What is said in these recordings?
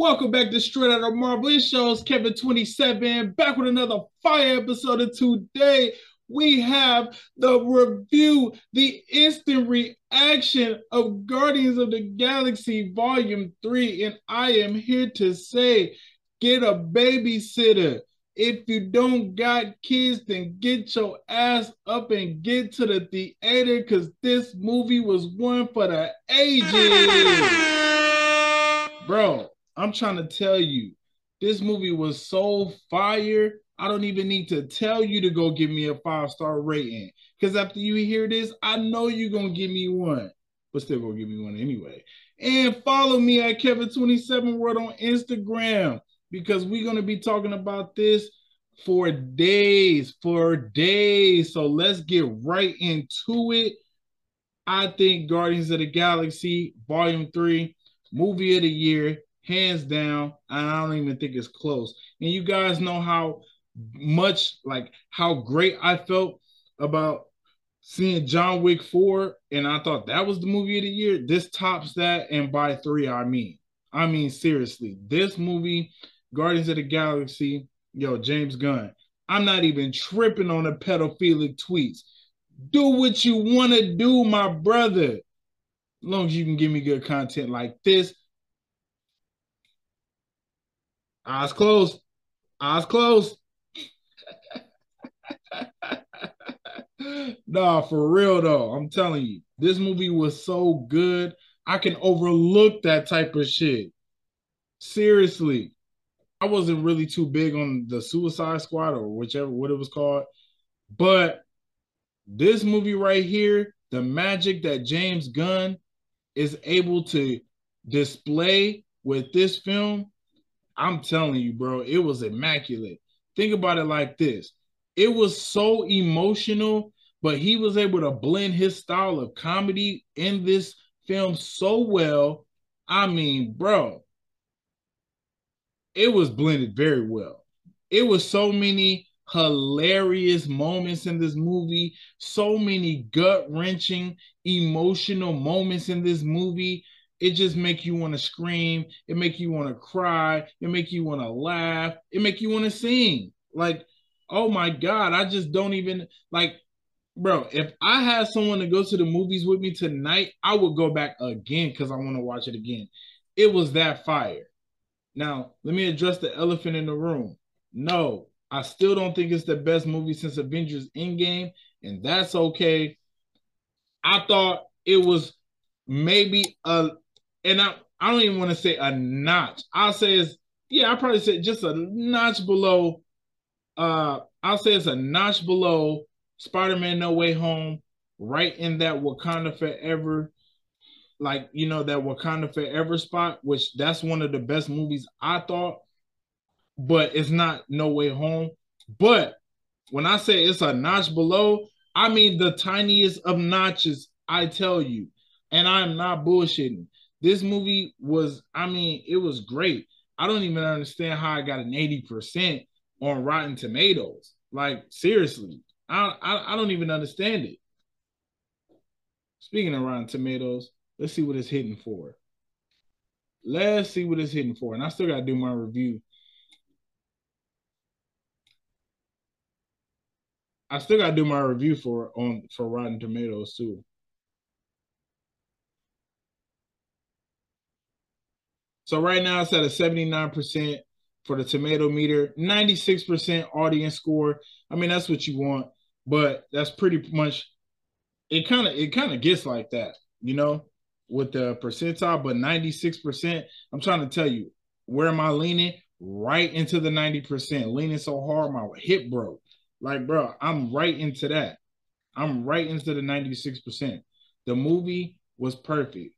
Welcome back to Straight Outta Marvel. It shows Kevin27 back with another fire episode. of today we have the review, the instant reaction of Guardians of the Galaxy Volume 3. And I am here to say, get a babysitter. If you don't got kids, then get your ass up and get to the theater because this movie was one for the ages. Bro, I'm trying to tell you, this movie was so fire. I don't even need to tell you to go give me a five star rating. Because after you hear this, I know you're going to give me one, but still going to give me one anyway. And follow me at Kevin27 World on Instagram because we're going to be talking about this for days, for days. So let's get right into it. I think Guardians of the Galaxy Volume 3, movie of the year, hands down. I don't even think it's close. And you guys know how much, like, how great I felt about seeing John Wick 4. And I thought that was the movie of the year. This tops that. And by three, I mean, I mean, seriously, this movie, Guardians of the Galaxy, yo, James Gunn, I'm not even tripping on the pedophilic tweets. Do what you want to do, my brother. As long as you can give me good content like this, Eyes closed. Eyes closed. nah, for real though. I'm telling you, this movie was so good. I can overlook that type of shit. Seriously. I wasn't really too big on the Suicide Squad or whichever what it was called. But this movie right here, the magic that James Gunn is able to display with this film I'm telling you, bro, it was immaculate. Think about it like this it was so emotional, but he was able to blend his style of comedy in this film so well. I mean, bro, it was blended very well. It was so many hilarious moments in this movie, so many gut wrenching, emotional moments in this movie it just make you want to scream it make you want to cry it make you want to laugh it make you want to sing. Like oh my god i just don't even like bro if i had someone to go to the movies with me tonight i would go back again because i want to watch it again. It was that fire. Now let me address the elephant in the room. No i still don't think it's the best movie since avengers endgame and that's okay. I thought it was maybe a and I, I don't even want to say a notch. I'll say it's yeah, I probably say just a notch below. Uh, I'll say it's a notch below Spider-Man No Way Home, right in that Wakanda Forever, like you know that Wakanda Forever spot, which that's one of the best movies I thought, but it's not No Way Home. But when I say it's a notch below, I mean the tiniest of notches. I tell you, and I'm not bullshitting. This movie was, I mean, it was great. I don't even understand how I got an 80% on Rotten Tomatoes. Like, seriously, I, I, I don't even understand it. Speaking of Rotten Tomatoes, let's see what it's hitting for. Let's see what it's hitting for. And I still got to do my review. I still got to do my review for on for Rotten Tomatoes too. So right now it's at a 79% for the tomato meter, 96% audience score. I mean, that's what you want, but that's pretty much it kind of it kind of gets like that, you know, with the percentile, but 96%, I'm trying to tell you, where am I leaning? Right into the 90%, leaning so hard my hip broke. Like, bro, I'm right into that. I'm right into the 96%. The movie was perfect.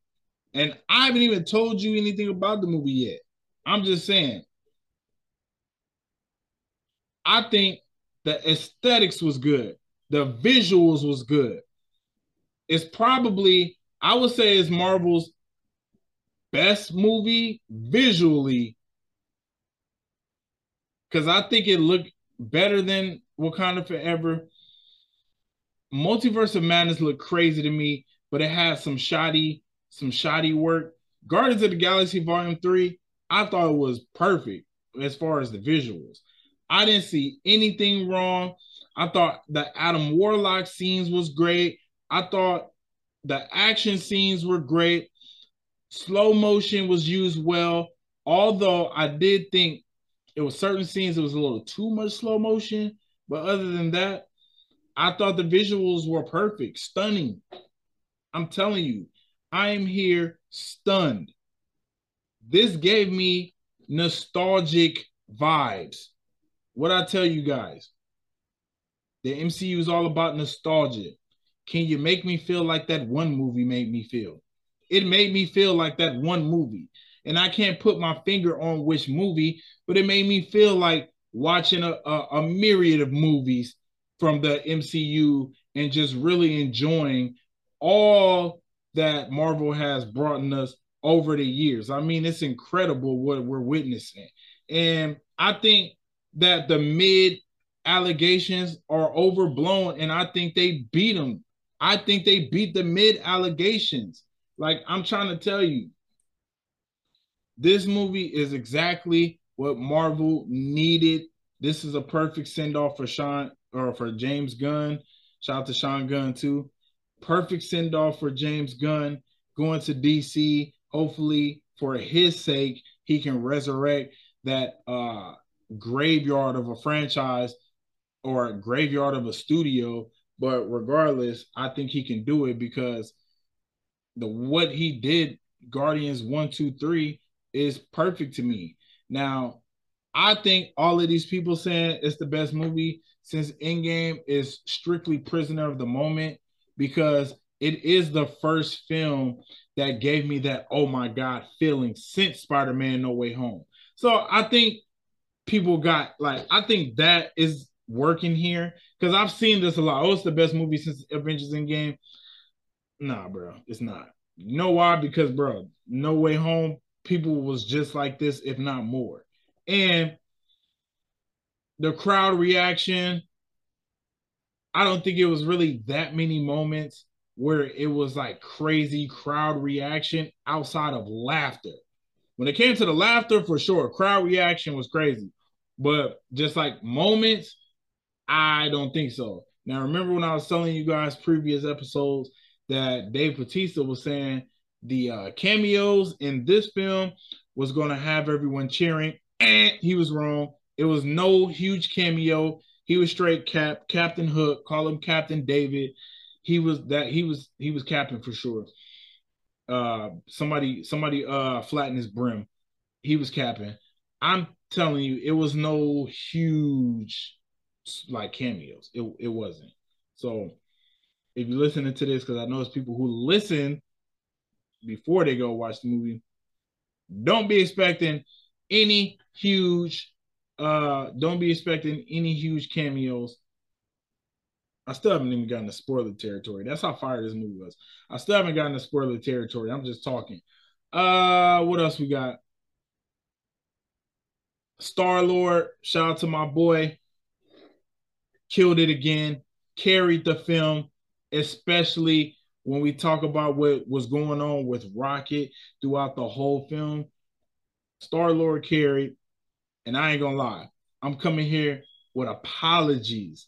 And I haven't even told you anything about the movie yet. I'm just saying. I think the aesthetics was good. The visuals was good. It's probably, I would say, it's Marvel's best movie visually. Because I think it looked better than Wakanda Forever. Multiverse of Madness looked crazy to me, but it had some shoddy some shoddy work. Guardians of the Galaxy Volume 3, I thought it was perfect as far as the visuals. I didn't see anything wrong. I thought the Adam Warlock scenes was great. I thought the action scenes were great. Slow motion was used well. Although I did think it was certain scenes it was a little too much slow motion, but other than that, I thought the visuals were perfect, stunning. I'm telling you, I am here stunned. This gave me nostalgic vibes. What I tell you guys, the MCU is all about nostalgia. Can you make me feel like that one movie made me feel? It made me feel like that one movie. And I can't put my finger on which movie, but it made me feel like watching a, a, a myriad of movies from the MCU and just really enjoying all that Marvel has brought us over the years. I mean, it's incredible what we're witnessing. And I think that the mid allegations are overblown, and I think they beat them. I think they beat the mid allegations. Like I'm trying to tell you, this movie is exactly what Marvel needed. This is a perfect send off for Sean or for James Gunn. Shout out to Sean Gunn too. Perfect send off for James Gunn going to DC. Hopefully, for his sake, he can resurrect that uh, graveyard of a franchise or a graveyard of a studio. But regardless, I think he can do it because the what he did, Guardians one, two, three, is perfect to me. Now, I think all of these people saying it's the best movie since Endgame is strictly prisoner of the moment because it is the first film that gave me that oh my god feeling since Spider-Man No Way Home. So I think people got like I think that is working here because I've seen this a lot. Oh, it's the best movie since Avengers Endgame. Nah, bro, it's not. You know why? Because bro, No Way Home, people was just like this, if not more. And the crowd reaction, I don't think it was really that many moments where it was like crazy crowd reaction outside of laughter. When it came to the laughter, for sure, crowd reaction was crazy. But just like moments, I don't think so. Now, remember when I was telling you guys previous episodes that Dave Batista was saying the uh, cameos in this film was going to have everyone cheering, and he was wrong. It was no huge cameo. He was straight cap, Captain Hook. Call him Captain David. He was that. He was he was captain for sure. Uh, somebody somebody uh flattened his brim. He was capping. I'm telling you, it was no huge like cameos. It it wasn't. So if you're listening to this, because I know it's people who listen before they go watch the movie, don't be expecting any huge uh don't be expecting any huge cameos. I still haven't even gotten to spoiler territory. That's how fire this movie was. I still haven't gotten to spoiler territory. I'm just talking. Uh what else we got? Star Lord, shout out to my boy. Killed it again, carried the film, especially when we talk about what was going on with Rocket throughout the whole film. Star Lord carried, and I ain't gonna lie, I'm coming here with apologies.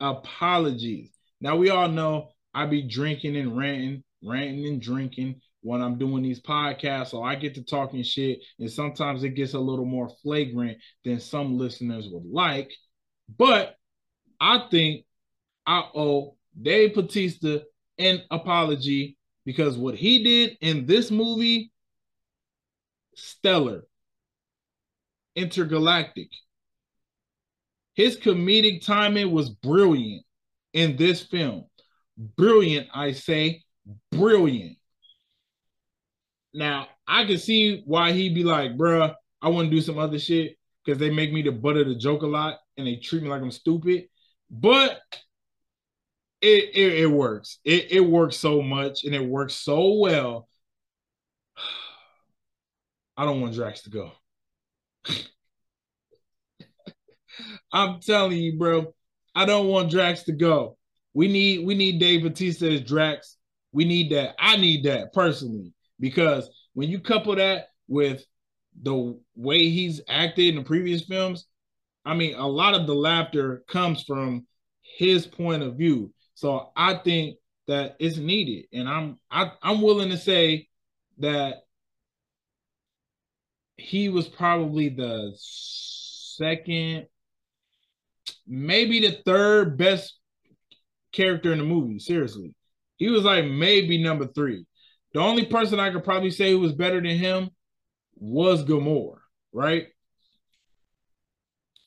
Apologies. Now we all know I be drinking and ranting, ranting and drinking when I'm doing these podcasts. So I get to talking shit, and sometimes it gets a little more flagrant than some listeners would like. But I think I owe Dave Batista an apology because what he did in this movie, stellar, intergalactic. His comedic timing was brilliant in this film. Brilliant, I say, brilliant. Now, I can see why he'd be like, bruh, I want to do some other shit because they make me the butt of the joke a lot and they treat me like I'm stupid. But it, it, it works. It, it works so much and it works so well. I don't want Drax to go. I'm telling you, bro. I don't want Drax to go. We need we need Dave Batista as Drax. We need that. I need that personally because when you couple that with the way he's acted in the previous films, I mean, a lot of the laughter comes from his point of view. So I think that it's needed, and I'm I, I'm willing to say that he was probably the second, maybe the third best character in the movie. Seriously, he was like maybe number three. The only person I could probably say who was better than him was Gamora, right?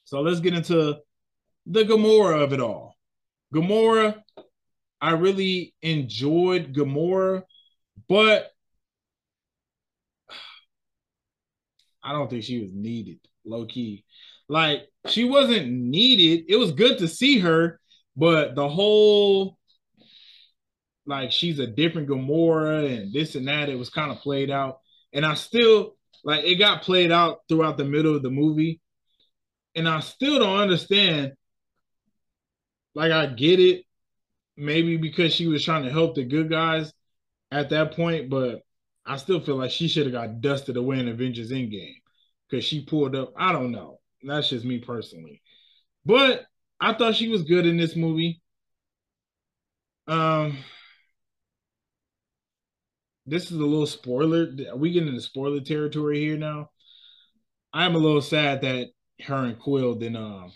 So let's get into the Gamora of it all. Gamora, I really enjoyed Gamora, but I don't think she was needed, low key. Like she wasn't needed. It was good to see her, but the whole like she's a different Gamora and this and that, it was kind of played out. And I still like it got played out throughout the middle of the movie. And I still don't understand. Like I get it, maybe because she was trying to help the good guys at that point, but I still feel like she should have got dusted away in Avengers Endgame because she pulled up. I don't know. That's just me personally. But I thought she was good in this movie. Um, this is a little spoiler. Are we getting into spoiler territory here now? I'm a little sad that her and Quill didn't um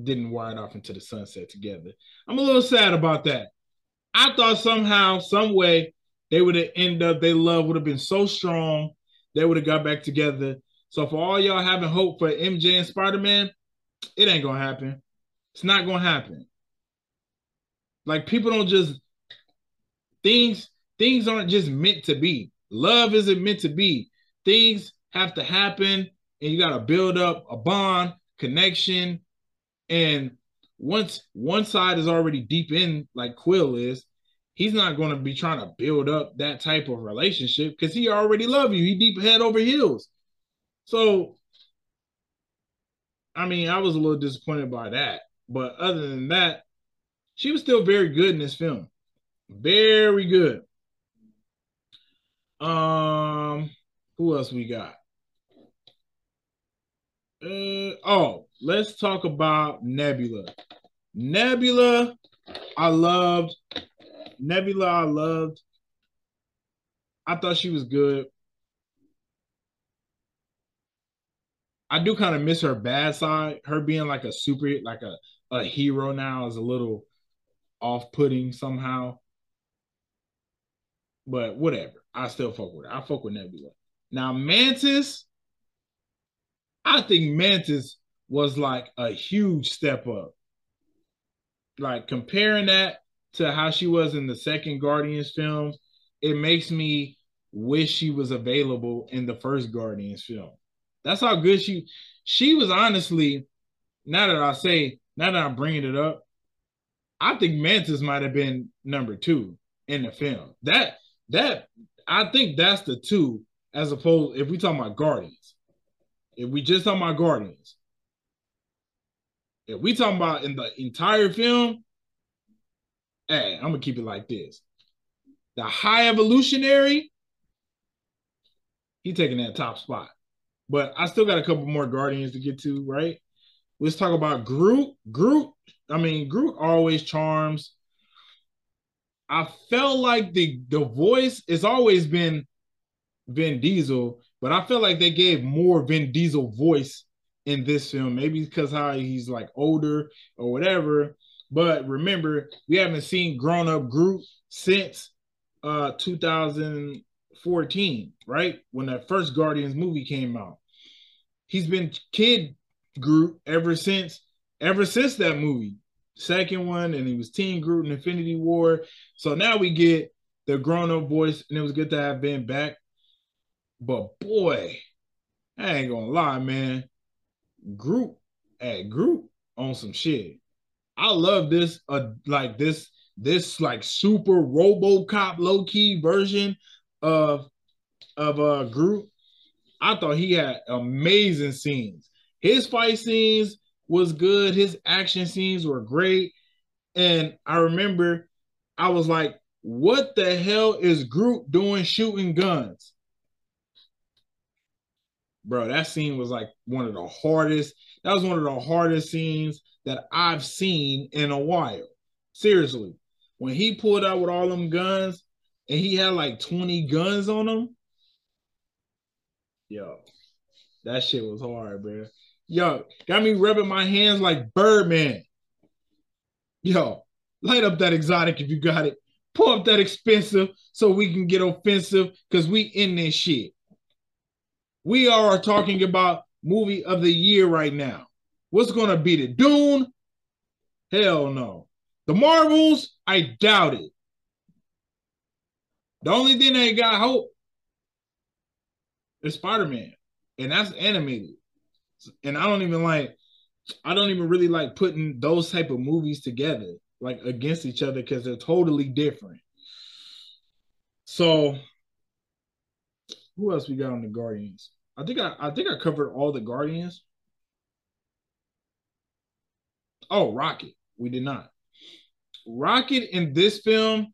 didn't ride off into the sunset together. I'm a little sad about that. I thought somehow, some way, they would have ended up, their love would have been so strong, they would have got back together. So for all y'all having hope for MJ and Spider-Man, it ain't gonna happen. It's not gonna happen. Like people don't just things things aren't just meant to be. Love isn't meant to be. Things have to happen, and you got to build up a bond, connection, and once one side is already deep in, like Quill is, he's not going to be trying to build up that type of relationship because he already love you. He deep head over heels. So, I mean, I was a little disappointed by that, but other than that, she was still very good in this film. Very good. Um, who else we got? Uh, oh, let's talk about Nebula. Nebula, I loved. Nebula, I loved. I thought she was good. I do kind of miss her bad side. Her being like a super, like a, a hero now is a little off putting somehow. But whatever. I still fuck with her. I fuck with Nebula. Now, Mantis, I think Mantis was like a huge step up. Like comparing that to how she was in the second Guardians film, it makes me wish she was available in the first Guardians film. That's how good she she was honestly, now that I say, now that I'm bringing it up, I think Mantis might have been number two in the film. That that I think that's the two as opposed if we talk about Guardians. If we just talk about Guardians, if we talking about in the entire film, hey, I'm gonna keep it like this. The high evolutionary, he taking that top spot. But I still got a couple more Guardians to get to, right? Let's talk about Groot. Groot, I mean, Groot always charms. I felt like the the voice has always been Vin Diesel, but I feel like they gave more Vin Diesel voice in this film. Maybe because how he's like older or whatever. But remember, we haven't seen grown up Groot since uh 2014, right? When that first Guardians movie came out. He's been kid Groot ever since ever since that movie second one, and he was Teen Groot in Infinity War. So now we get the grown up voice, and it was good to have Vin back. But boy, I ain't gonna lie, man. Groot at Groot on some shit. I love this, uh, like this, this like super RoboCop low key version of of uh Groot. I thought he had amazing scenes. His fight scenes was good. His action scenes were great. And I remember I was like, what the hell is Groot doing shooting guns? Bro, that scene was like one of the hardest. That was one of the hardest scenes that I've seen in a while. Seriously, when he pulled out with all them guns and he had like 20 guns on him, yo, that shit was hard, bro. Yo, got me rubbing my hands like Birdman. Yo, light up that exotic if you got it. Pull up that expensive so we can get offensive because we in this shit. We are talking about movie of the year right now. What's gonna beat it? Dune? Hell no. The Marvels? I doubt it. The only thing they got hope is Spider-Man, and that's animated. And I don't even like, I don't even really like putting those type of movies together, like against each other, because they're totally different. So, who else we got on the Guardians? I think I, I think I covered all the Guardians. Oh, Rocket. We did not. Rocket in this film.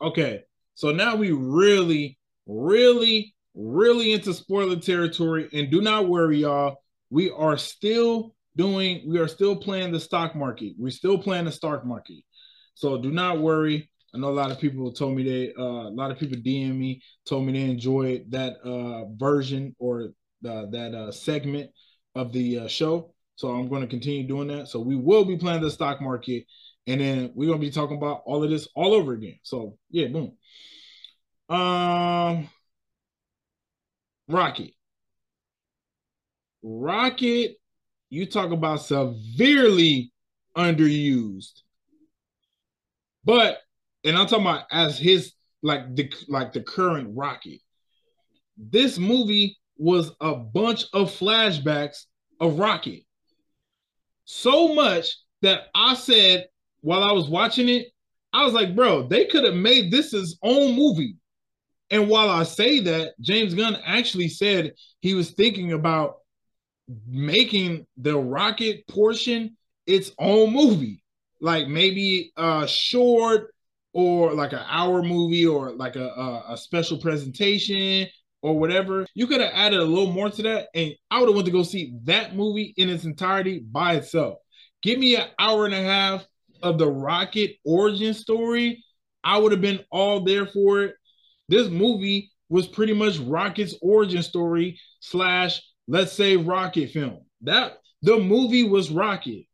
Okay, so now we really, really, really into spoiler territory. And do not worry, y'all. We are still doing, we are still playing the stock market. We're still playing the stock market. So do not worry. I know a lot of people told me they, uh, a lot of people DM me, told me they enjoyed that uh, version or uh, that segment of the uh, show. So I'm going to continue doing that. So we will be playing the stock market, and then we're going to be talking about all of this all over again. So yeah, boom. Um, Rocket. Rocket, you talk about severely underused. But and I'm talking about as his like the like the current Rocket. This movie was a bunch of flashbacks of Rocket. So much that I said while I was watching it, I was like, bro, they could have made this his own movie. And while I say that, James Gunn actually said he was thinking about making the Rocket portion its own movie. Like maybe a short or like an hour movie or like a, a, a special presentation or whatever. You could have added a little more to that, and I would have went to go see that movie in its entirety by itself. Give me an hour and a half of the Rocket origin story. I would have been all there for it. This movie was pretty much Rocket's origin story slash let's say Rocket film. That the movie was Rocket.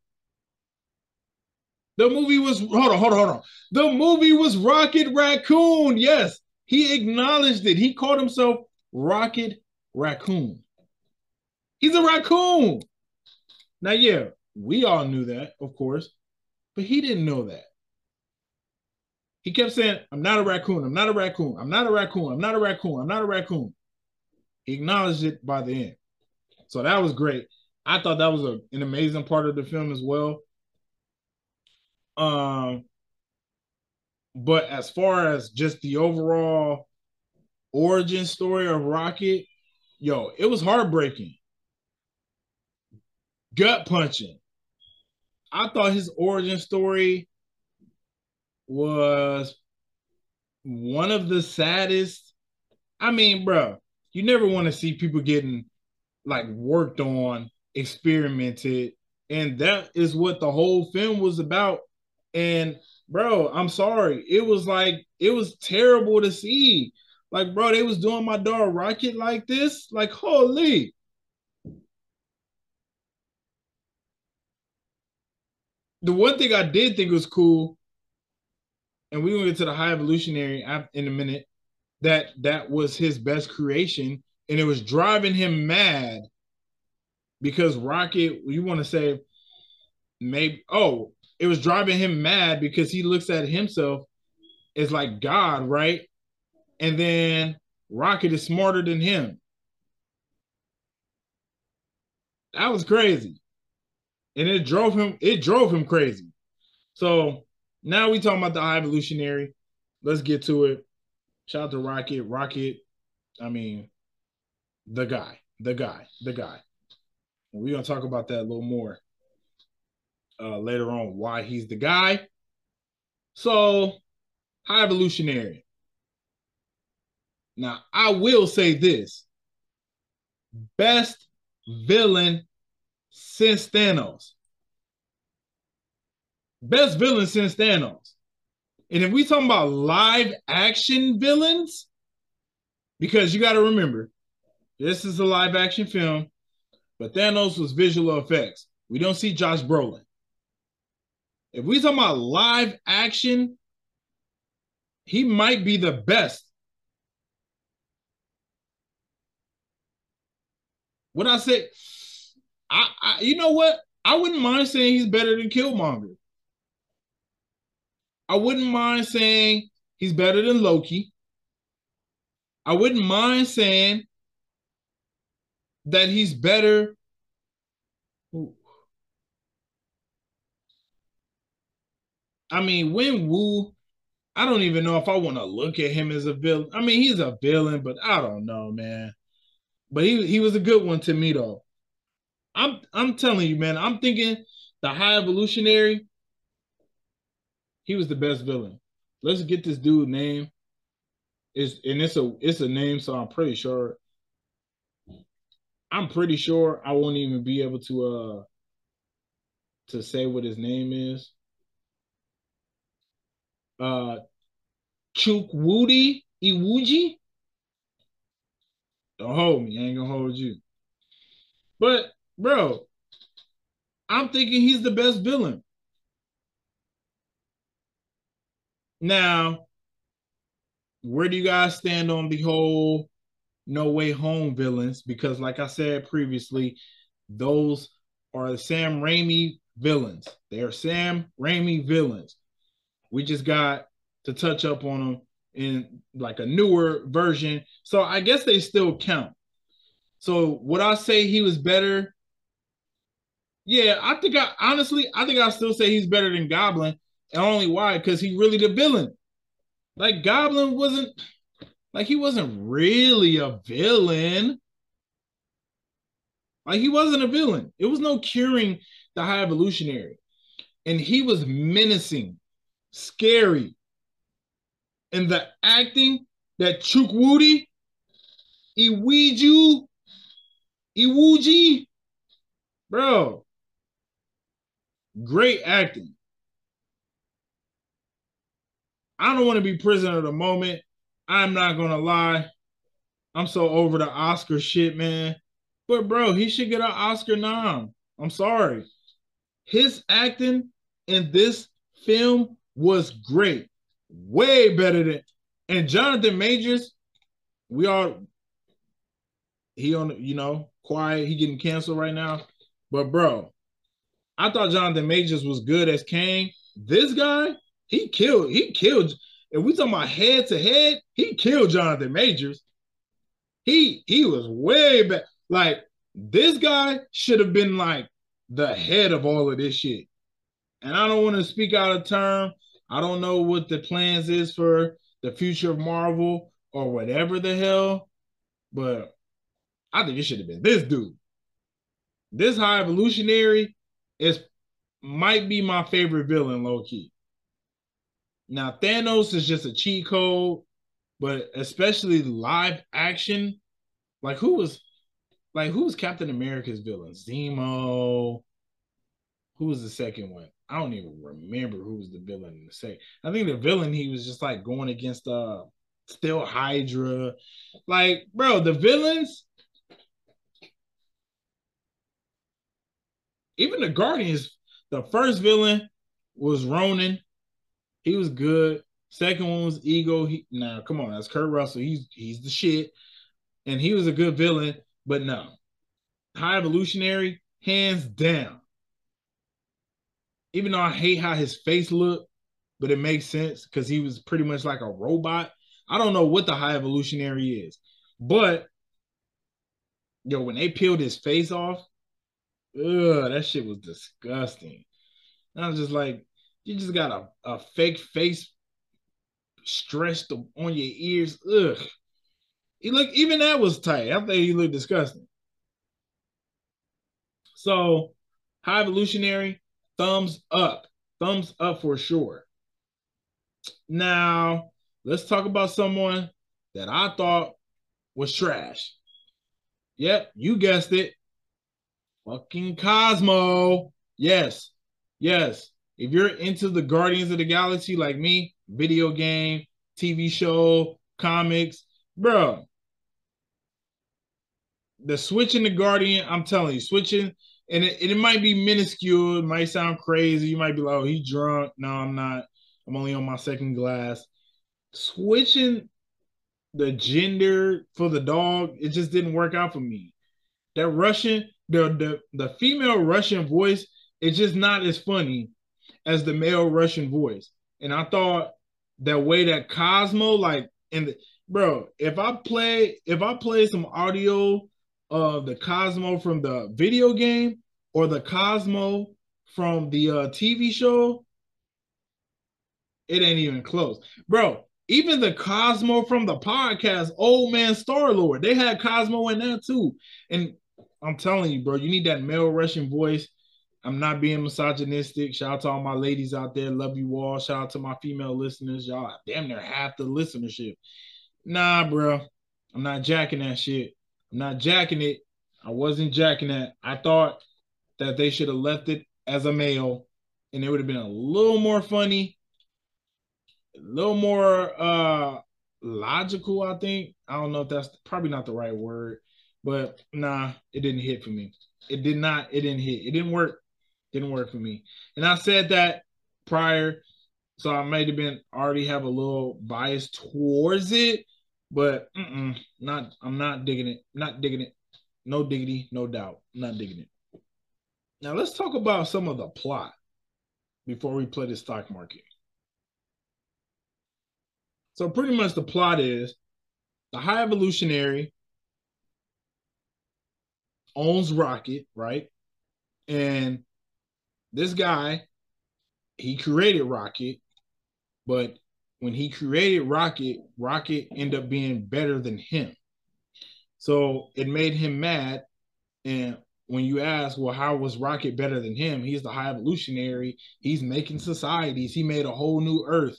The movie was hold on, hold on, hold on. The movie was Rocket Raccoon. Yes, he acknowledged it. He called himself Rocket Raccoon. He's a raccoon. Now, yeah, we all knew that, of course, but he didn't know that. He kept saying, I'm not a raccoon. I'm not a raccoon. I'm not a raccoon. I'm not a raccoon. I'm not a raccoon. He acknowledged it by the end. So that was great. I thought that was a, an amazing part of the film as well. Um, but as far as just the overall origin story of Rocket, yo, it was heartbreaking, gut punching. I thought his origin story was one of the saddest. I mean, bro, you never want to see people getting like worked on, experimented, and that is what the whole film was about. And bro, I'm sorry, it was like it was terrible to see. Like, bro, they was doing my dog Rocket like this. Like, holy. The one thing I did think was cool, and gonna get to the high evolutionary app in a minute, that that was his best creation, and it was driving him mad because Rocket, you want to say maybe oh, it was driving him mad because he looks at himself as like God, right? and then Rocket is smarter than him. That was crazy. And it drove him, it drove him crazy. So now we talking about the high evolutionary. Let's get to it. Shout out to Rocket. Rocket, I mean, the guy, the guy, the guy. We're gonna talk about that a little more uh, later on, why he's the guy. So, high evolutionary. Now, I will say this. best villain since Thanos. Best villain since Thanos. And if we talking about live action villains, because you got to remember, this is a live action film, but Thanos was visual effects. We don't see Josh Brolin. If we talking about live action, he might be the best. What I said, I, I you know what? I wouldn't mind saying he's better than Killmonger. I wouldn't mind saying he's better than Loki. I wouldn't mind saying that he's better. I mean, Wenwu, I don't even know if I want to look at him as a villain. I mean, he's a villain, but I don't know, man. But he he was a good one to me though. I'm I'm telling you, man. I'm thinking the High Evolutionary. He was the best villain. Let's get this dude name. Is and it's a it's a name, so I'm pretty sure. I'm pretty sure I won't even be able to uh to say what his name is. Uh Chukwudi Iwuji. Don't hold me. I ain't gonna hold you. But bro, I'm thinking he's the best villain. Now, where do you guys stand on the whole No Way Home villains? Because, like I said previously, those are the Sam Raimi villains. They are Sam Raimi villains. We just got to touch up on them in like a newer version. So I guess they still count. So would I say he was better? Yeah, I think I honestly I think I still say he's better than Goblin. And only why? Because he really the villain. Like Goblin wasn't like he wasn't really a villain. Like he wasn't a villain. It was no curing the high evolutionary. And he was menacing, scary. And the acting that Chukwudi, Iwiju, Iwuji, bro, great acting. I don't want to be prisoner of the moment. I'm not gonna lie. I'm so over the Oscar shit, man. But bro, he should get an Oscar nom. I'm sorry. His acting in this film was great. Way better than and Jonathan Majors, we are he on you know quiet, he getting canceled right now. But bro, I thought Jonathan Majors was good as Kang. This guy, he killed, he killed. If we talking about head to head, he killed Jonathan Majors. He he was way back. Like this guy should have been like the head of all of this shit. And I don't want to speak out of term. I don't know what the plans is for the future of Marvel or whatever the hell, but I think it should have been this dude. This high evolutionary is might be my favorite villain, low key. Now Thanos is just a cheat code, but especially live action, like who was like who was Captain America's villain? Zemo. Who was the second one? I don't even remember who was the villain in the. I think the villain he was just like going against uh still Hydra. Like, bro, the villains. Even the Guardians, the first villain was Ronan. He was good. Second one was Ego. He now come on, that's Kurt Russell. He's he's the shit, and he was a good villain. But no, High Evolutionary, hands down. Even though I hate how his face looked, but it makes sense because he was pretty much like a robot. I don't know what the High Evolutionary is, but yo, when they peeled his face off, ugh, that shit was disgusting. And I was just like, you just got a, a fake face stretched on your ears. Ugh. He look even that was tight. I think he looked disgusting. So high evolutionary, thumbs up. Thumbs up for sure. Now, let's talk about someone that I thought was trash. Yep, you guessed it. Fucking Cosmo. Yes. Yes. If you're into the Guardians of the Galaxy like me, video game, TV show, comics, bro. The switching the Guardian, I'm telling you, switching, and it, it might be minuscule, it might sound crazy. You might be like, oh, he's drunk. No, I'm not. I'm only on my second glass. Switching the gender for the dog, it just didn't work out for me. That Russian, the the the female Russian voice, it's just not as funny as the male Russian voice. And I thought that way that Cosmo, like, and bro, if I play if I play some audio of the Cosmo from the video game or the Cosmo from the uh, TV show, it ain't even close, bro. Even the Cosmo from the podcast, Old Man Star Lord, they had Cosmo in there too. And I'm telling you, bro, you need that male Russian voice. I'm not being misogynistic. Shout out to all my ladies out there. Love you all. Shout out to my female listeners. Y'all damn near half the listenership. Nah, bro. I'm not jacking that shit. I'm not jacking it. I wasn't jacking that. I thought that they should have left it as a male and it would have been a little more funny, a little more uh logical, I think. I don't know if that's probably not the right word, but nah, it didn't hit for me. It did not, it didn't hit. It didn't work. Didn't work for me. And I said that prior, so I might have been already have a little bias towards it, but not. I'm not digging it. Not digging it. No diggity, no doubt. not digging it. Now let's talk about some of the plot before we play the stock market. So pretty much the plot is the high evolutionary owns Rocket, right? And this guy, he created Rocket, but when he created Rocket, Rocket ended up being better than him. So it made him mad. And when you ask, well, how was Rocket better than him? He's the high evolutionary. He's making societies. He made a whole new Earth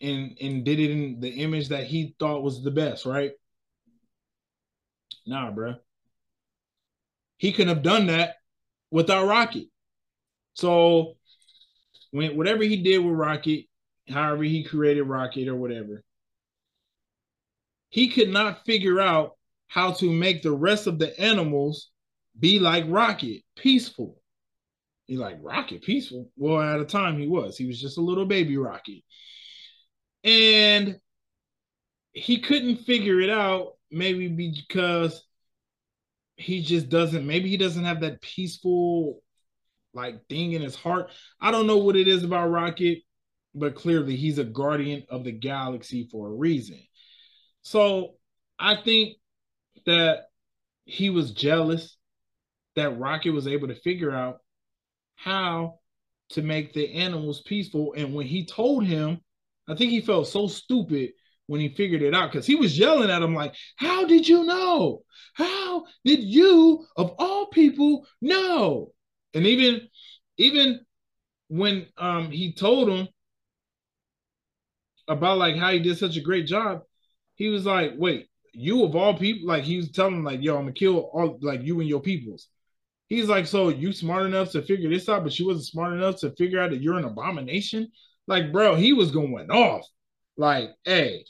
and and did it in the image that he thought was the best, right? Nah, bro. He couldn't have done that without Rocket. So when whatever he did with Rocket, however he created Rocket or whatever, he could not figure out how to make the rest of the animals be like Rocket, peaceful. He like Rocket, peaceful. Well, at a time he was. He was just a little baby Rocket. And he couldn't figure it out, maybe because he just doesn't, maybe he doesn't have that peaceful like thing in his heart. I don't know what it is about Rocket, but clearly he's a guardian of the galaxy for a reason. So I think that he was jealous that Rocket was able to figure out how to make the animals peaceful. And when he told him, I think he felt so stupid when he figured it out because he was yelling at him like, How did you know? How did you, of all people, know? And even even when um he told him about like how he did such a great job, he was like, "Wait, you of all people?" Like he was telling like, "Yo, I'm gonna kill all like you and your peoples." He's like, "So you smart enough to figure this out, but you wasn't smart enough to figure out that you're an abomination." Like, bro, he was going off. Like, hey,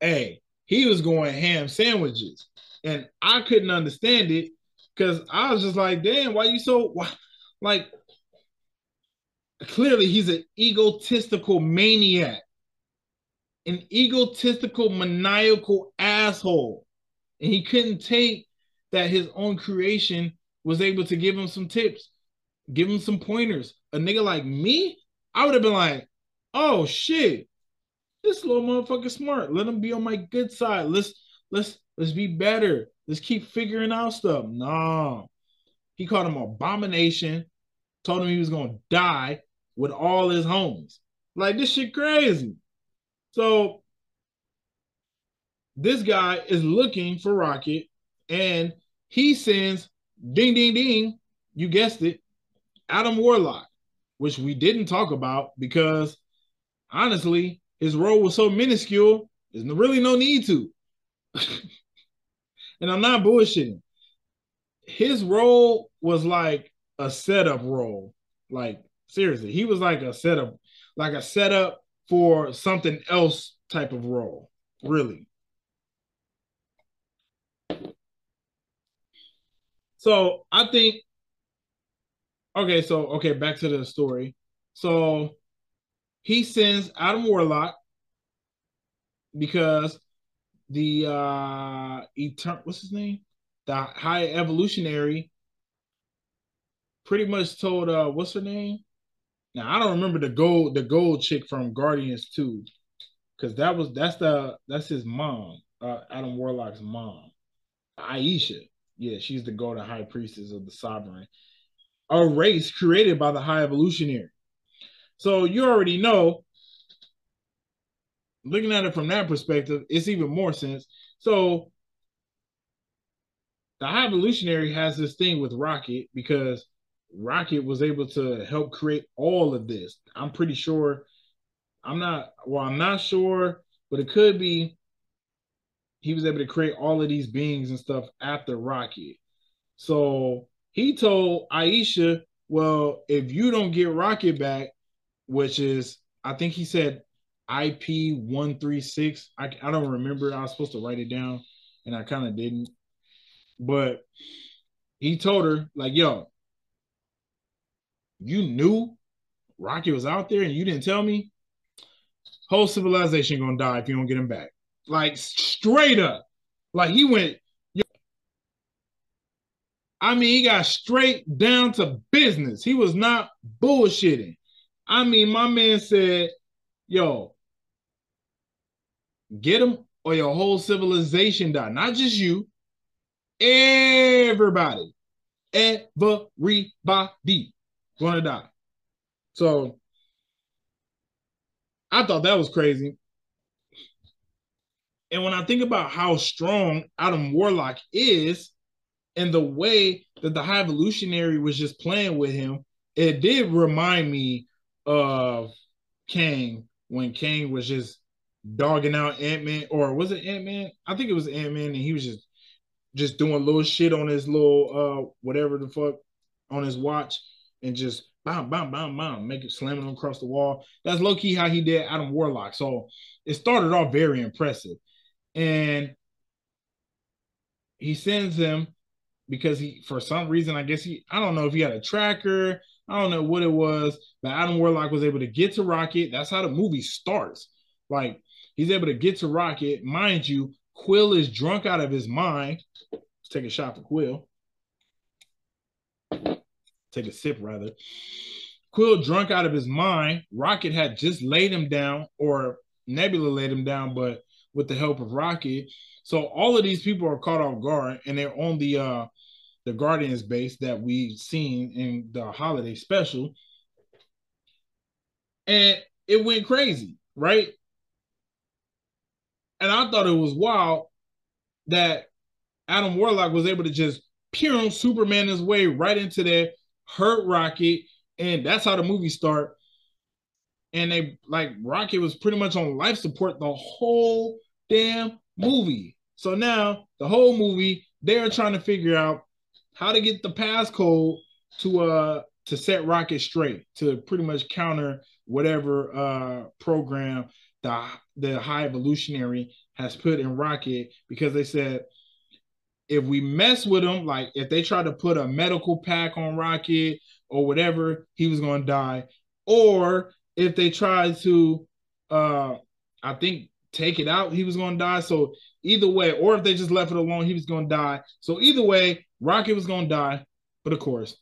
hey, he was going ham sandwiches, and I couldn't understand it because I was just like, damn, why you so why? like? Clearly, he's an egotistical maniac, an egotistical, maniacal asshole, and he couldn't take that his own creation was able to give him some tips, give him some pointers. A nigga like me, I would have been like, oh shit, this little motherfucker smart. Let him be on my good side. Let's let's let's be better. Let's keep figuring out stuff. Nah. He called him abomination, told him he was gonna die with all his homies. Like this shit crazy. So this guy is looking for Rocket and he sends ding ding ding, you guessed it, Adam Warlock, which we didn't talk about because honestly, his role was so minuscule, there's really no need to. And I'm not bullshitting. His role was like a setup role. Like seriously, he was like a setup, like a setup for something else type of role. Really. So I think okay, so okay, back to the story. So he sends Adam Warlock because the uh etern what's his name? The high evolutionary pretty much told uh what's her name? Now I don't remember the gold the gold chick from Guardians 2. Cause that was that's the that's his mom, uh Adam Warlock's mom. Ayesha. Yeah, she's the golden high priestess of the sovereign. A race created by the high evolutionary. So you already know looking at it from that perspective, it's even more sense. So the high evolutionary has this thing with Rocket because Rocket was able to help create all of this. I'm pretty sure. I'm not. Well, I'm not sure, but it could be. He was able to create all of these beings and stuff after Rocket. So he told Ayesha, "Well, if you don't get Rocket back, which is I think he said IP one three six. I I don't remember. I was supposed to write it down, and I kind of didn't. But he told her like, "Yo, you knew Rocky was out there and you didn't tell me. Whole civilization gonna die if you don't get him back. Like straight up, like he went. I mean, he got straight down to business. He was not bullshitting. I mean, my man said, "Yo, Get him or your whole civilization die. Not just you. Everybody. Everybody gonna die. So I thought that was crazy. And when I think about how strong Adam Warlock is and the way that the High Evolutionary was just playing with him, it did remind me of Kang when Kang was just dogging out Ant Man, or was it Ant Man? I think it was Ant Man, and he was just just doing little shit on his little uh whatever the fuck on his watch, and just bam, bam, bam, bam, make it slamming him across the wall. That's low key how he did Adam Warlock. So it started off very impressive, and he sends him because he for some reason I guess he I don't know if he had a tracker. I don't know what it was, but Adam Warlock was able to get to Rocket. That's how the movie starts. Like He's able to get to Rocket. Mind you, Quill is drunk out of his mind. Let's take a shot for Quill. Take a sip, rather. Quill drunk out of his mind. Rocket had just laid him down, or Nebula laid him down, but with the help of Rocket. So all of these people are caught off guard, and they're on the uh the Guardians base that we've seen in the holiday special. And it went crazy, right? And I thought it was wild that Adam Warlock was able to just peer on Superman his way right into there, hurt Rocket, and that's how the movie start. And they like Rocket was pretty much on life support the whole damn movie. So now the whole movie they're trying to figure out how to get the passcode to uh to set Rocket straight to pretty much counter whatever uh program the the high evolutionary has put in Rocket because they said if we mess with him, like if they try to put a medical pack on Rocket or whatever, he was gonna die. Or if they tried to uh I think take it out, he was gonna die. So either way, or if they just left it alone, he was gonna die. So either way, Rocket was gonna die. But of course,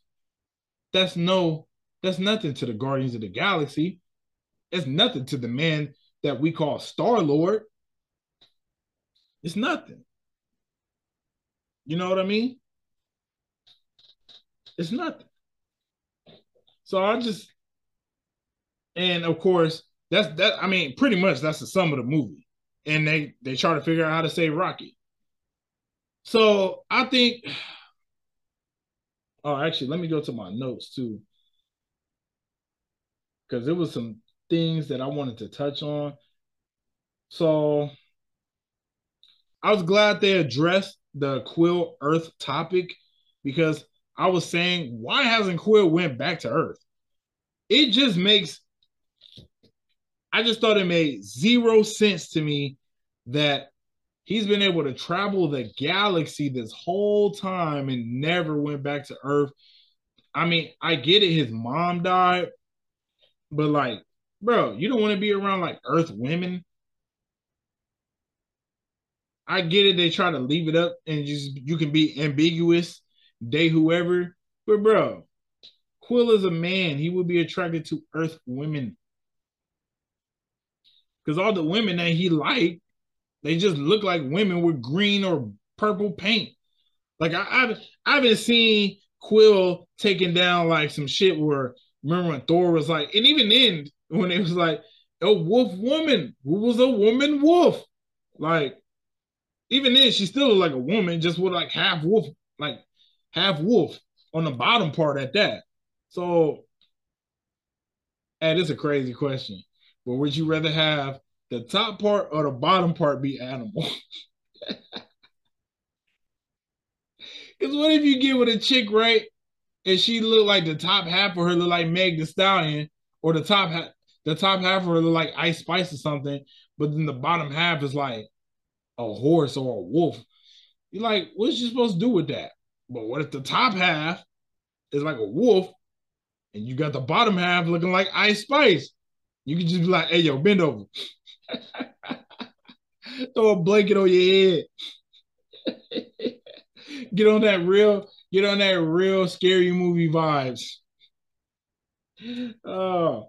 that's no that's nothing to the Guardians of the Galaxy. It's nothing to the man that we call Star Lord. It's nothing. You know what I mean? It's nothing. So I just, and of course, that's that. I mean, pretty much that's the sum of the movie. And they they try to figure out how to save Rocky. So I think. Oh, actually, let me go to my notes too, because there was some things that I wanted to touch on. So I was glad they addressed the Quill Earth topic because I was saying, why hasn't Quill went back to Earth? It just makes I just thought it made zero sense to me that he's been able to travel the galaxy this whole time and never went back to Earth. I mean, I get it, his mom died, but like, bro, you don't want to be around like Earth women. I get it, they try to leave it up and just you can be ambiguous, date whoever. But bro, Quill is a man. He would be attracted to Earth women. Because all the women that he liked, they just look like women with green or purple paint. Like I, I've I haven't seen Quill taking down like some shit where remember when Thor was like, and even then when it was like a wolf woman, who was a woman wolf, like even then she still looked like a woman, just with like half wolf, like half wolf on the bottom part at that. So, and it's a crazy question. But would you rather have the top part or the bottom part be animal? Because what if you get with a chick, right? And she look like the top half of her look like Meg the Stallion, or the top half the top half of her look like Ice Spice or something, but then the bottom half is like a horse or a wolf. You're like, what's you supposed to do with that? But what if the top half is like a wolf and you got the bottom half looking like Ice Spice? You can just be like, hey, yo, bend over. Throw a blanket on your head. get on that real, get on that real scary movie vibes. Oh,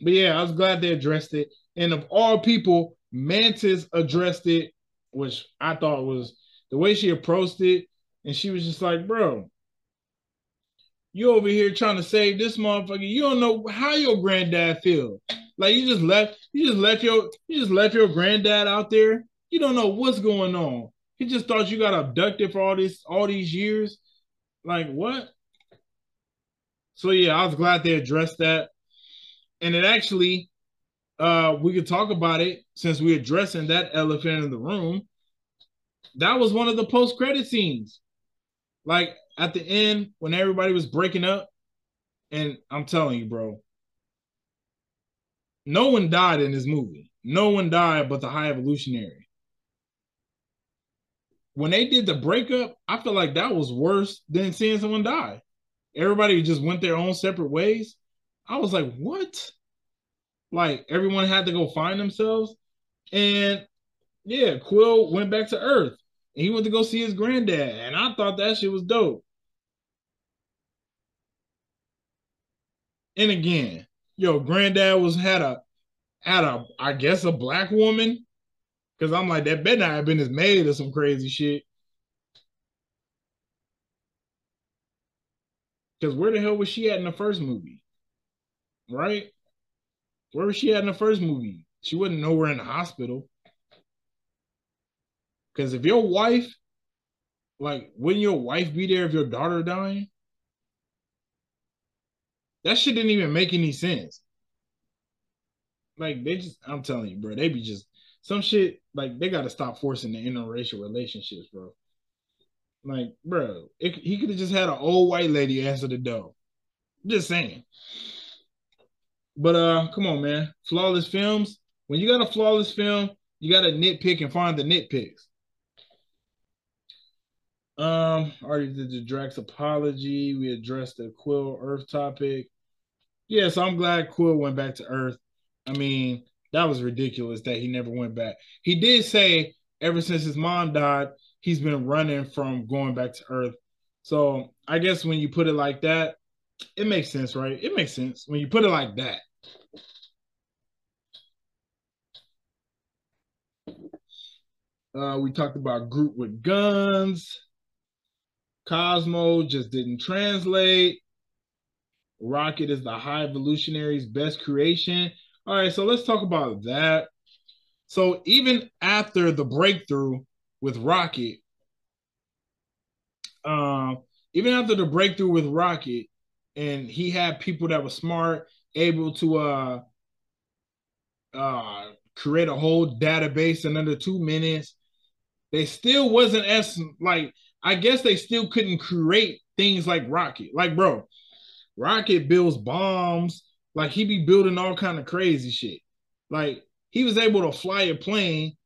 but yeah, I was glad they addressed it. And of all people, Mantis addressed it, which I thought was the way she approached it. And she was just like, bro, you over here trying to save this motherfucker. You don't know how your granddad feel. Like you just left, you just left your, you just left your granddad out there. You don't know what's going on. He just thought you got abducted for all this, all these years. Like what? So yeah, I was glad they addressed that. And it actually, uh, we could talk about it since we're addressing that elephant in the room. That was one of the post-credit scenes. Like at the end, when everybody was breaking up, and I'm telling you, bro, no one died in this movie. No one died but the high evolutionary. When they did the breakup, I feel like that was worse than seeing someone die. Everybody just went their own separate ways. I was like, what? Like everyone had to go find themselves. And yeah, Quill went back to Earth and he went to go see his granddad. And I thought that shit was dope. And again, yo, granddad was had a had a I guess a black woman. Cause I'm like, that better not have been his maid or some crazy shit. Cause where the hell was she at in the first movie? Right? Where was she at in the first movie? She wasn't nowhere in the hospital. Because if your wife, like, wouldn't your wife be there if your daughter dying? That shit didn't even make any sense. Like they just, I'm telling you, bro, they be just some shit. Like they got to stop forcing the interracial relationships, bro. Like, bro, it, he could have just had an old white lady answer the door. Just saying. But uh, come on, man. Flawless films. When you got a flawless film, you got to nitpick and find the nitpicks. Um, already did the Drax apology. We addressed the Quill Earth topic. Yeah, so I'm glad Quill went back to Earth. I mean, that was ridiculous that he never went back. He did say ever since his mom died, he's been running from going back to Earth. So I guess when you put it like that, it makes sense, right? It makes sense when you put it like that. Uh, we talked about Groot with guns. Cosmo just didn't translate. Rocket is the high evolutionary's best creation. All right, so let's talk about that. So even after the breakthrough with Rocket, um, even after the breakthrough with Rocket, and he had people that were smart, able to uh uh create a whole database in under two minutes. They still wasn't as like I guess they still couldn't create things like Rocket. Like, bro, Rocket builds bombs. Like he be building all kind of crazy shit. Like he was able to fly a plane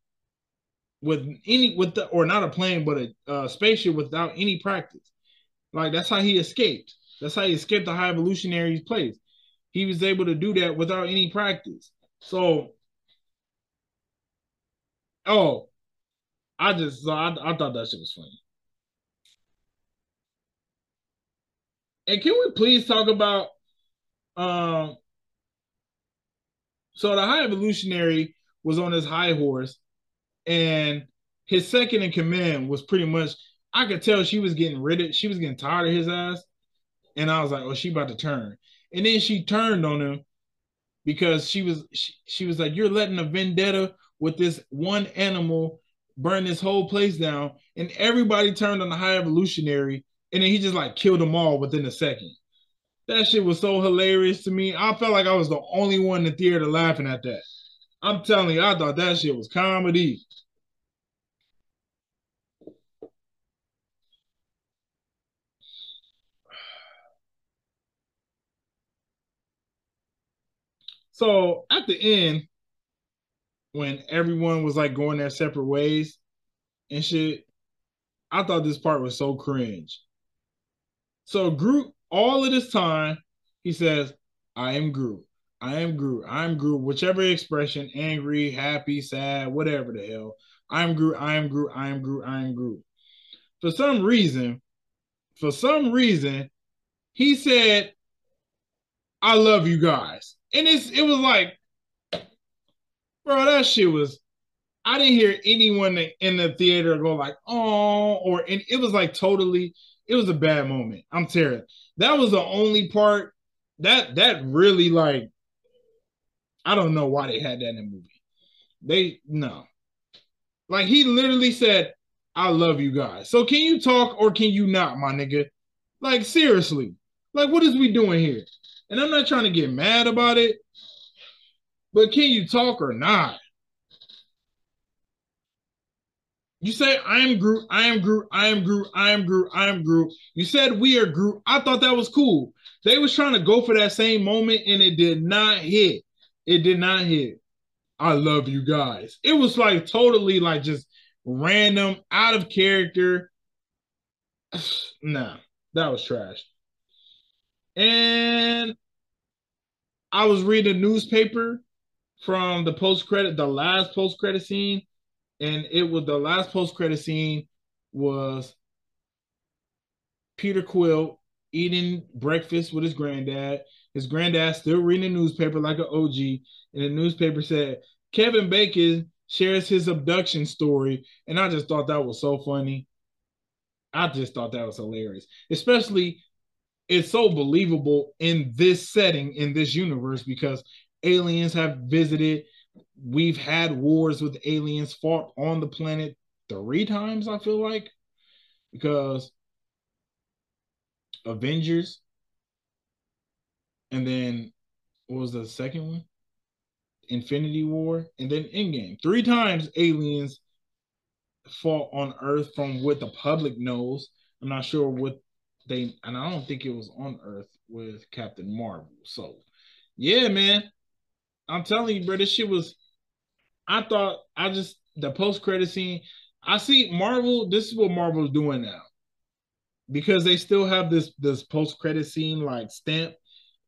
with any with the or not a plane but a uh, spaceship without any practice. Like that's how he escaped. That's how he escaped the high evolutionary place. He was able to do that without any practice. So, oh, I just I, I thought that shit was funny. And can we please talk about um so the high evolutionary was on his high horse and his second in command was pretty much I could tell she was getting rid of she was getting tired of his ass. And I was like, oh, she about to turn. And then she turned on him because she was she, she was like, You're letting a vendetta with this one animal burn this whole place down. And everybody turned on the high evolutionary, and then he just like killed them all within a second. That shit was so hilarious to me. I felt like I was the only one in the theater laughing at that. I'm telling you, I thought that shit was comedy. So at the end, when everyone was like going their separate ways and shit, I thought this part was so cringe. So Groot, all of this time, he says, I am Groot. I am Groot. I'm Groot. Whichever expression, angry, happy, sad, whatever the hell. I'm Groot. I am Groot. I am Groot. I am Groot. For some reason, for some reason, he said, I love you guys. And it's it was like, bro, that shit was. I didn't hear anyone in the theater go like, oh, or and it was like totally. It was a bad moment. I'm terrible. That was the only part that that really like. I don't know why they had that in the movie. They no, like he literally said, "I love you guys." So can you talk or can you not, my nigga? Like seriously, like what is we doing here? And I'm not trying to get mad about it, but can you talk or not? You say I am Groot, I am Groot, I am Groot, I am Groot, I am Groot. You said we are Groot. I thought that was cool. They was trying to go for that same moment and it did not hit. It did not hit. I love you guys. It was like totally like just random, out of character. nah, that was trash. And I was reading a newspaper from the post credit, the last post credit scene, and it was the last post credit scene was Peter Quill eating breakfast with his granddad. His granddad still reading the newspaper like an OG, and the newspaper said Kevin Bacon shares his abduction story, and I just thought that was so funny. I just thought that was hilarious, especially it's so believable in this setting in this universe because aliens have visited. We've had wars with aliens fought on the planet three times, I feel like, because Avengers, and then what was the second one? Infinity War, and then Endgame. Three times aliens fought on Earth from what the public knows. I'm not sure what they, and I don't think it was on Earth with Captain Marvel. So, yeah, man, I'm telling you, bro, this shit was. I thought I just the post credit scene. I see Marvel. This is what Marvel's doing now, because they still have this this post credit scene like stamp,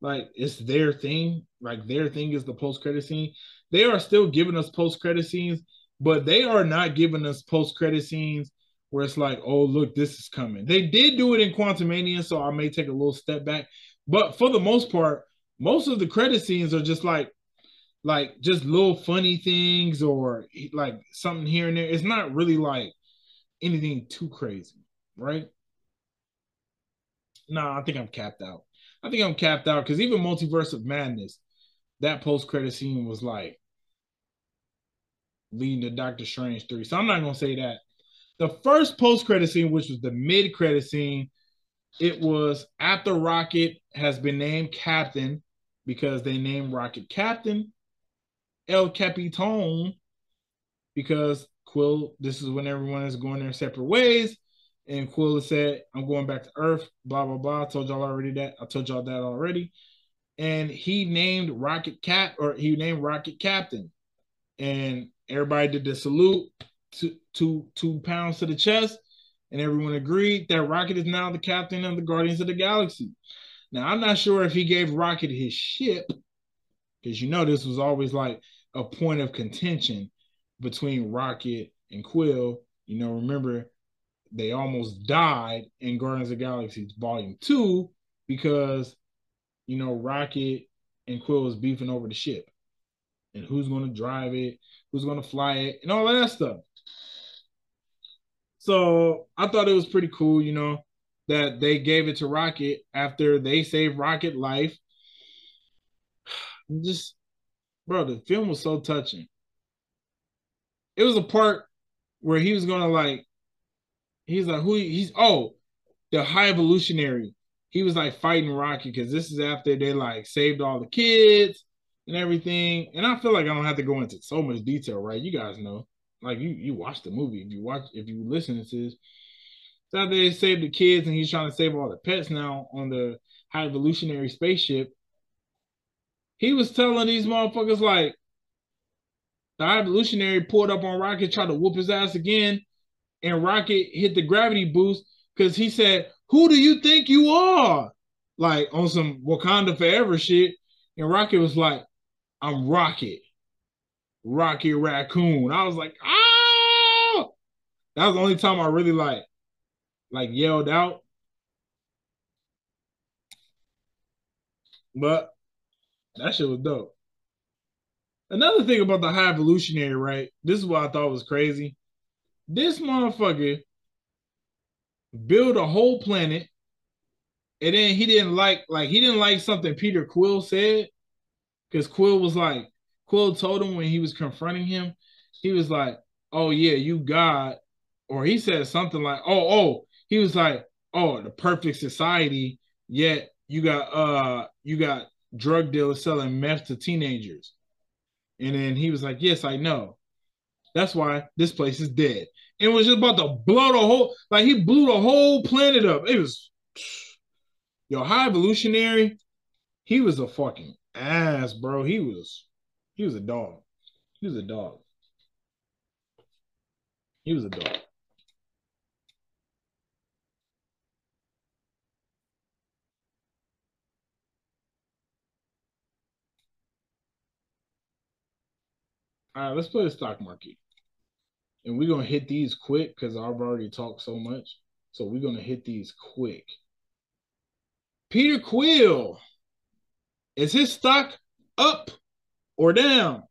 like it's their thing. Like their thing is the post credit scene. They are still giving us post credit scenes, but they are not giving us post credit scenes where it's like, oh look, this is coming. They did do it in Quantumania, so I may take a little step back, but for the most part, most of the credit scenes are just like like just little funny things or like something here and there. It's not really like anything too crazy, right? No, nah, I think I'm capped out. I think I'm capped out because even Multiverse of Madness, that post credit scene was like leading to Doctor Strange 3. So I'm not gonna say that. The first post credit scene, which was the mid credit scene, it was after Rocket has been named captain because they named Rocket captain El Capitan because Quill, this is when everyone is going their separate ways. And Quill said, I'm going back to Earth, blah, blah, blah. I told y'all already that. I told y'all that already. And he named Rocket Cap, or he named Rocket Captain. And everybody did the salute, two, two, two pounds to the chest. And everyone agreed that Rocket is now the captain of the Guardians of the Galaxy. Now, I'm not sure if he gave Rocket his ship, because you know this was always like a point of contention between Rocket and Quill. You know, remember they almost died in Guardians of Galaxy Volume 2 because, you know, Rocket and Quill was beefing over the ship and who's going to drive it, who's going to fly it, and all that stuff. So I thought it was pretty cool, you know, that they gave it to Rocket after they saved Rocket life. Just, bro, the film was so touching. It was a part where he was gonna like he's like who he's oh the high evolutionary. He was like fighting Rocky because this is after they like saved all the kids and everything. And I feel like I don't have to go into so much detail, right? You guys know, like you you watch the movie. If you watch, if you listen to this, so they saved the kids and he's trying to save all the pets now on the high evolutionary spaceship. He was telling these motherfuckers like the evolutionary pulled up on Rocket, tried to whoop his ass again and Rocket hit the gravity boost because he said, Who do you think you are? Like on some Wakanda Forever shit. And Rocket was like, I'm Rocket. Rocket Raccoon. I was like, oh that was the only time I really like like yelled out. But that shit was dope. Another thing about the high evolutionary, right? This is what I thought was crazy. This motherfucker built a whole planet, and then he didn't like like he didn't like something Peter Quill said, because Quill was like Quill told him when he was confronting him, he was like, "Oh yeah, you God," or he said something like, "Oh oh," he was like, "Oh, the perfect society." Yet you got uh you got drug dealers selling meth to teenagers. And then he was like, Yes, I know. That's why this place is dead. And was just about to blow the whole, like he blew the whole planet up. It was, yo, high evolutionary. He was a fucking ass, bro. He was, he was a dog. He was a dog. He was a dog. All right, let's play the stock market and we're gonna hit these quick because I've already talked so much. So we're gonna hit these quick. Peter Quill, is his stock up or down?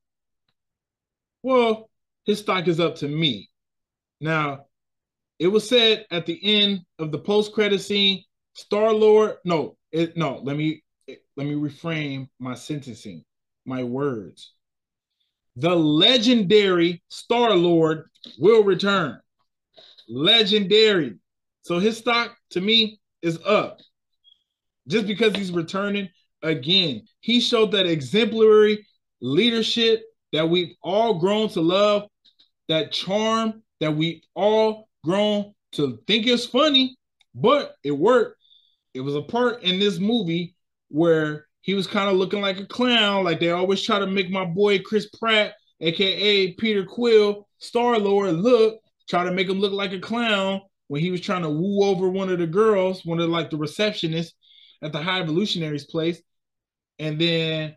Well, his stock is up to me. Now, it was said at the end of the post-credit scene, Star Lord. No, it, no. Let me let me reframe my sentencing, my words the legendary Star Lord will return. Legendary. So his stock to me is up just because he's returning again. He showed that exemplary leadership that we've all grown to love, that charm that we all grown to think is funny, but it worked. It was a part in this movie where he was kind of looking like a clown. Like they always try to make my boy Chris Pratt, aka Peter Quill, Star Lord, look, try to make him look like a clown when he was trying to woo over one of the girls, one of like the receptionists at the High Evolutionaries place. And then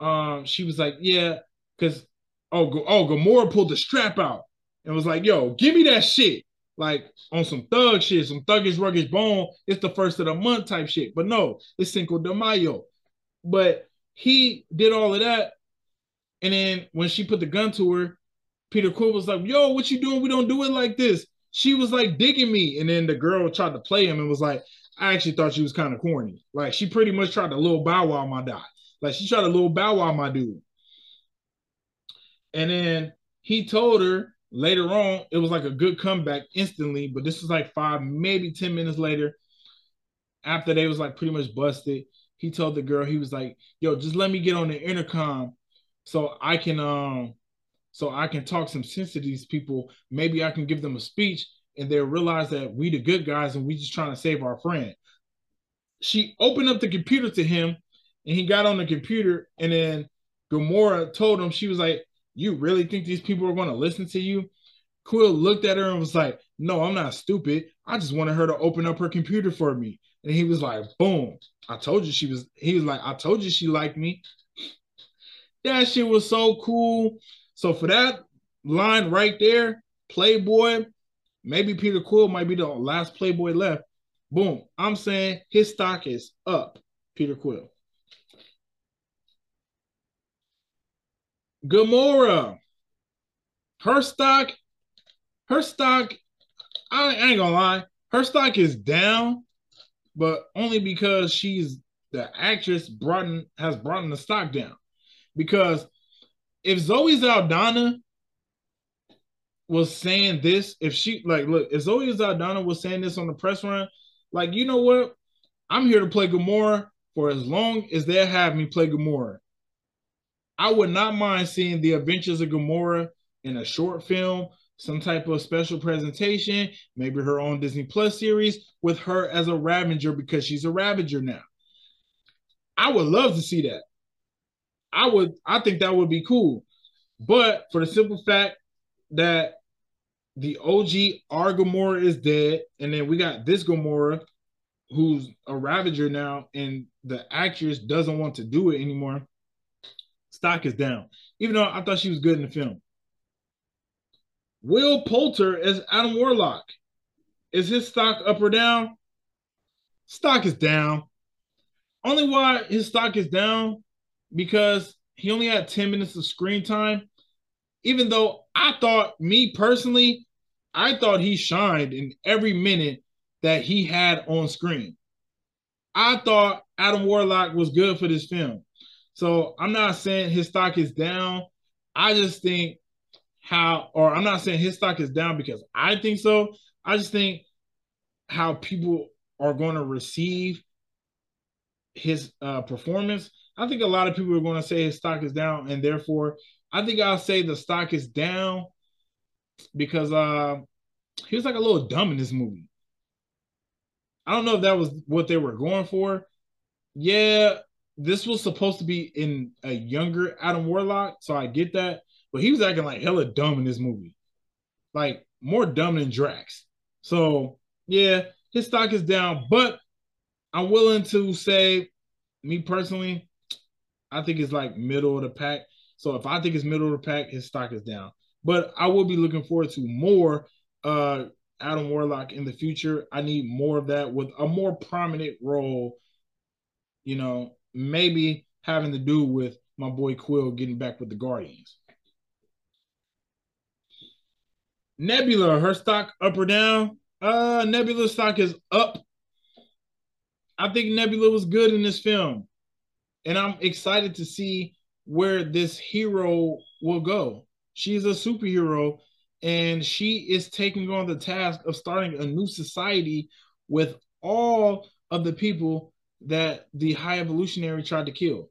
um she was like, Yeah, because oh, oh, Gamora pulled the strap out and was like, Yo, give me that shit like on some thug shit, some thuggish ruggish bone. It's the first of the month type shit. But no, it's Cinco de Mayo. But he did all of that. And then when she put the gun to her, Peter Quill was like, Yo, what you doing? We don't do it like this. She was like digging me. And then the girl tried to play him and was like, I actually thought she was kind of corny. Like she pretty much tried to little bow wow my dot. Like she tried to little bow wow my dude. And then he told her Later on, it was like a good comeback instantly, but this was like five, maybe 10 minutes later, after they was like pretty much busted. He told the girl, he was like, yo, just let me get on the intercom so I can um so I can talk some sense to these people. Maybe I can give them a speech and they'll realize that we the good guys and we just trying to save our friend. She opened up the computer to him and he got on the computer and then Gamora told him, she was like, You really think these people are going to listen to you? Quill looked at her and was like, No, I'm not stupid. I just wanted her to open up her computer for me. And he was like, Boom. I told you she was, he was like, I told you she liked me. That shit was so cool. So for that line right there, Playboy, maybe Peter Quill might be the last Playboy left. Boom. I'm saying his stock is up, Peter Quill. Gamora, her stock, her stock, I ain't gonna lie, her stock is down, but only because she's the actress brought in, has brought in the stock down. Because if Zoe Saldana was saying this, if she like look, if Zoe Saldana was saying this on the press run, like you know what, I'm here to play Gamora for as long as they have me play Gamora. I would not mind seeing the Adventures of Gamora in a short film, some type of special presentation, maybe her own Disney Plus series with her as a Ravager because she's a Ravager now. I would love to see that. I would I think that would be cool. But for the simple fact that the OG our Gamora is dead, and then we got this Gamora who's a Ravager now, and the actress doesn't want to do it anymore. Stock is down, even though I thought she was good in the film. Will Poulter as Adam Warlock. Is his stock up or down? Stock is down. Only why his stock is down because he only had 10 minutes of screen time. Even though I thought, me personally, I thought he shined in every minute that he had on screen. I thought Adam Warlock was good for this film. So I'm not saying his stock is down. I just think how, or I'm not saying his stock is down because I think so. I just think how people are going to receive his uh, performance I think a lot of people are going to say his stock is down, and therefore, I think I'll say the stock is down because uh, he was like a little dumb in this movie. I don't know if that was what they were going for. Yeah, this was supposed to be in a younger Adam Warlock, so I get that. But he was acting like hella dumb in this movie, like more dumb than Drax. So yeah, his stock is down, but I'm willing to say, me personally, I think it's like middle of the pack. So if I think it's middle of the pack, his stock is down. But I will be looking forward to more uh Adam Warlock in the future. I need more of that with a more prominent role, you know, maybe having to do with my boy Quill getting back with the Guardians. Nebula, her stock up or down? Uh Nebula stock is up. I think Nebula was good in this film and I'm excited to see where this hero will go. She's a superhero and she is taking on the task of starting a new society with all of the people that the high evolutionary tried to kill.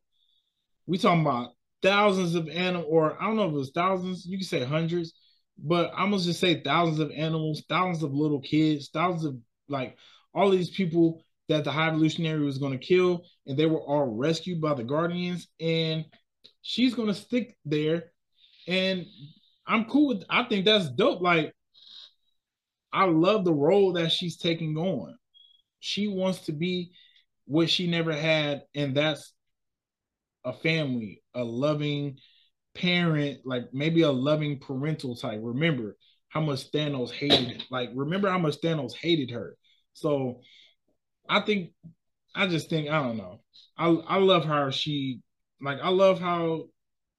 We talking about thousands of animals, or I don't know if it was thousands, you can say hundreds, but I'm gonna just say thousands of animals, thousands of little kids, thousands of like all these people that the High Evolutionary was going to kill, and they were all rescued by the Guardians. And she's to stick there. And I'm cool with. I think that's dope. Like, I love the role that she's taking on. She wants to be what she never had, and that's a family, a loving parent, like maybe a loving parental type. Remember how much Thanos hated, like remember how much Thanos hated her. So I think I just think I don't know. I I love how she like I love how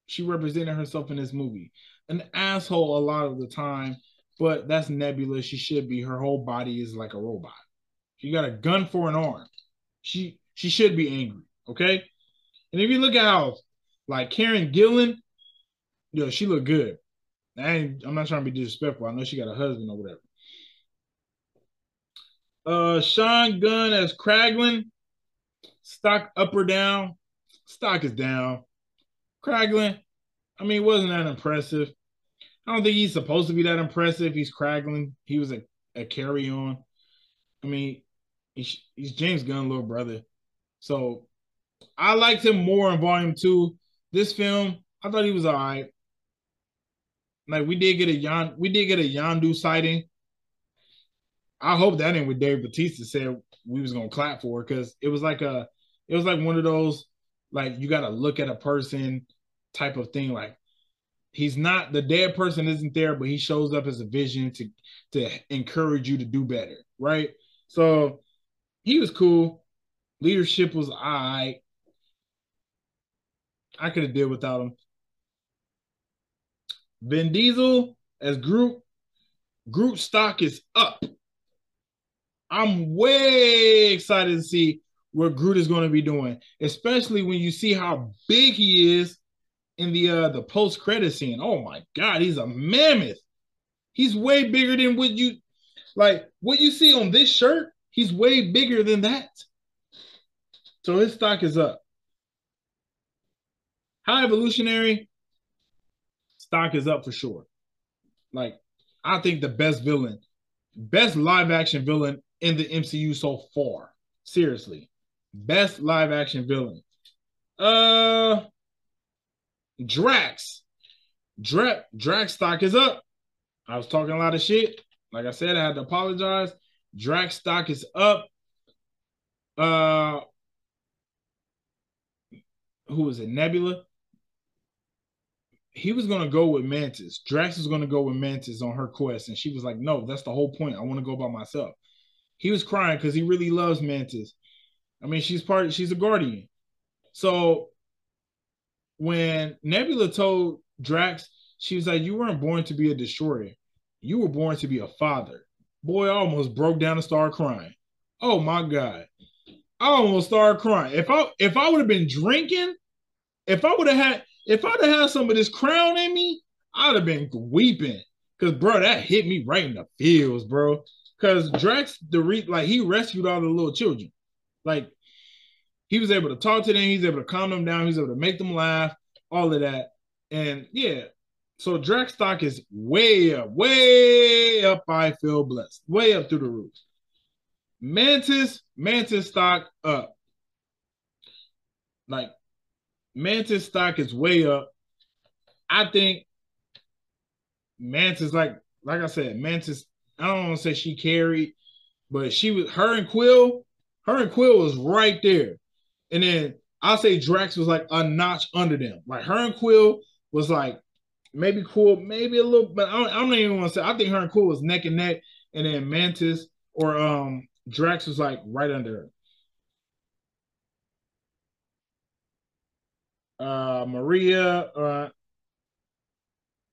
she represented herself in this movie. An asshole a lot of the time, but that's Nebula. She should be. Her whole body is like a robot. She got a gun for an arm. She she should be angry. Okay. And if you look at how like Karen Gillan, yo, she look good. I I'm not trying to be disrespectful. I know she got a husband or whatever. Uh, Sean Gunn as Kraglin. Stock up or down? Stock is down. Kraglin, I mean, wasn't that impressive? I don't think he's supposed to be that impressive. He's Kraglin. He was a, a carry on. I mean, he's, he's James Gunn little brother. So I liked him more in volume two. This film, I thought he was all right. Like we did get a Yon, we did get a Yondu sighting. I hope that ain't what Dave Batista said we was gonna clap for because it was like a it was like one of those like you gotta look at a person type of thing. Like he's not the dead person isn't there, but he shows up as a vision to to encourage you to do better, right? So he was cool. Leadership was I. I could have did without him. Vin Diesel as Groot. Groot stock is up. I'm way excited to see what Groot is going to be doing, especially when you see how big he is in the uh the post credit scene. Oh my god, he's a mammoth. He's way bigger than what you like what you see on this shirt. He's way bigger than that. So his stock is up. High evolutionary stock is up for sure. Like I think the best villain, best live action villain in the MCU so far. Seriously. Best live action villain. Uh Drax. Drax Drax stock is up. I was talking a lot of shit. Like I said, I had to apologize. Drax stock is up. Uh who was it? Nebula. He was gonna go with Mantis. Drax was gonna go with Mantis on her quest, and she was like, "No, that's the whole point. I want to go by myself." He was crying because he really loves Mantis. I mean, she's part. She's a guardian. So when Nebula told Drax, she was like, "You weren't born to be a destroyer. You were born to be a father." Boy, I almost broke down and started crying. Oh my god, I almost started crying. If I if I would have been drinking, if I would have had if I'd have had some of this crown in me, I'd have been weeping. Cause bro, that hit me right in the feels, bro. Cause Drax, the re- like he rescued all the little children. Like he was able to talk to them, he's able to calm them down, he's able to make them laugh, all of that. And yeah, so Drax stock is way up, way up. I feel blessed, way up through the roof. Mantis, Mantis stock up. Like Mantis stock is way up. I think Mantis, like like I said, Mantis. I don't want to say she carried, but she was her and Quill. Her and Quill was right there, and then I'll say Drax was like a notch under them. Like her and Quill was like maybe Cool, maybe a little, but I don't, I don't even want to say. I think her and Quill was neck and neck, and then Mantis or um Drax was like right under her. Uh, Maria, uh,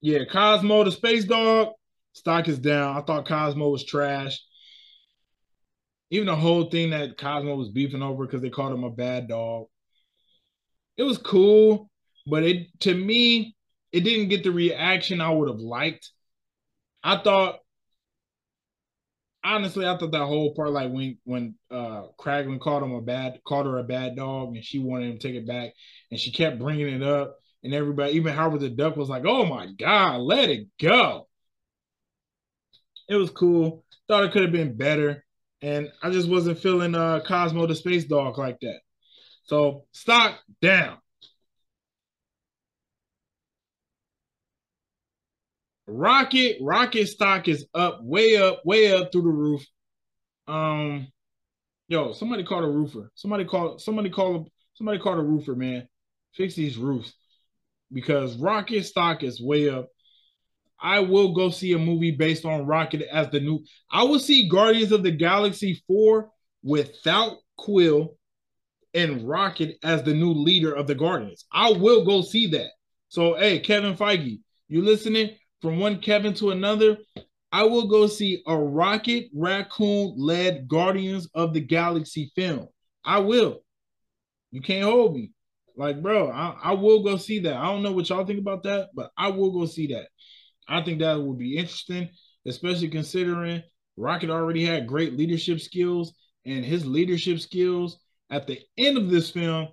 yeah, Cosmo the space dog stock is down. I thought Cosmo was trash. Even the whole thing that Cosmo was beefing over because they called him a bad dog. It was cool, but it to me, it didn't get the reaction I would have liked. I thought honestly, I thought that whole part, like when when uh Kraglin called him a bad, called her a bad dog, and she wanted him to take it back, and she kept bringing it up, and everybody, even Howard the Duck, was like, "Oh my god, let it go." It was cool. Thought it could have been better, and I just wasn't feeling uh Cosmo the space dog like that. So stock down. Rocket, Rocket stock is up, way up, way up through the roof. Um, yo, somebody call a roofer. Somebody call, somebody call, somebody call a roofer, man. Fix these roofs because Rocket stock is way up. I will go see a movie based on Rocket as the new. I will see Guardians of the Galaxy 4 without Quill and Rocket as the new leader of the Guardians. I will go see that. So, hey, Kevin Feige, you listening? From one Kevin to another, I will go see a Rocket Raccoon led Guardians of the Galaxy film. I will. You can't hold me. Like, bro, I, I will go see that. I don't know what y'all think about that, but I will go see that. I think that would be interesting, especially considering Rocket already had great leadership skills, and his leadership skills at the end of this film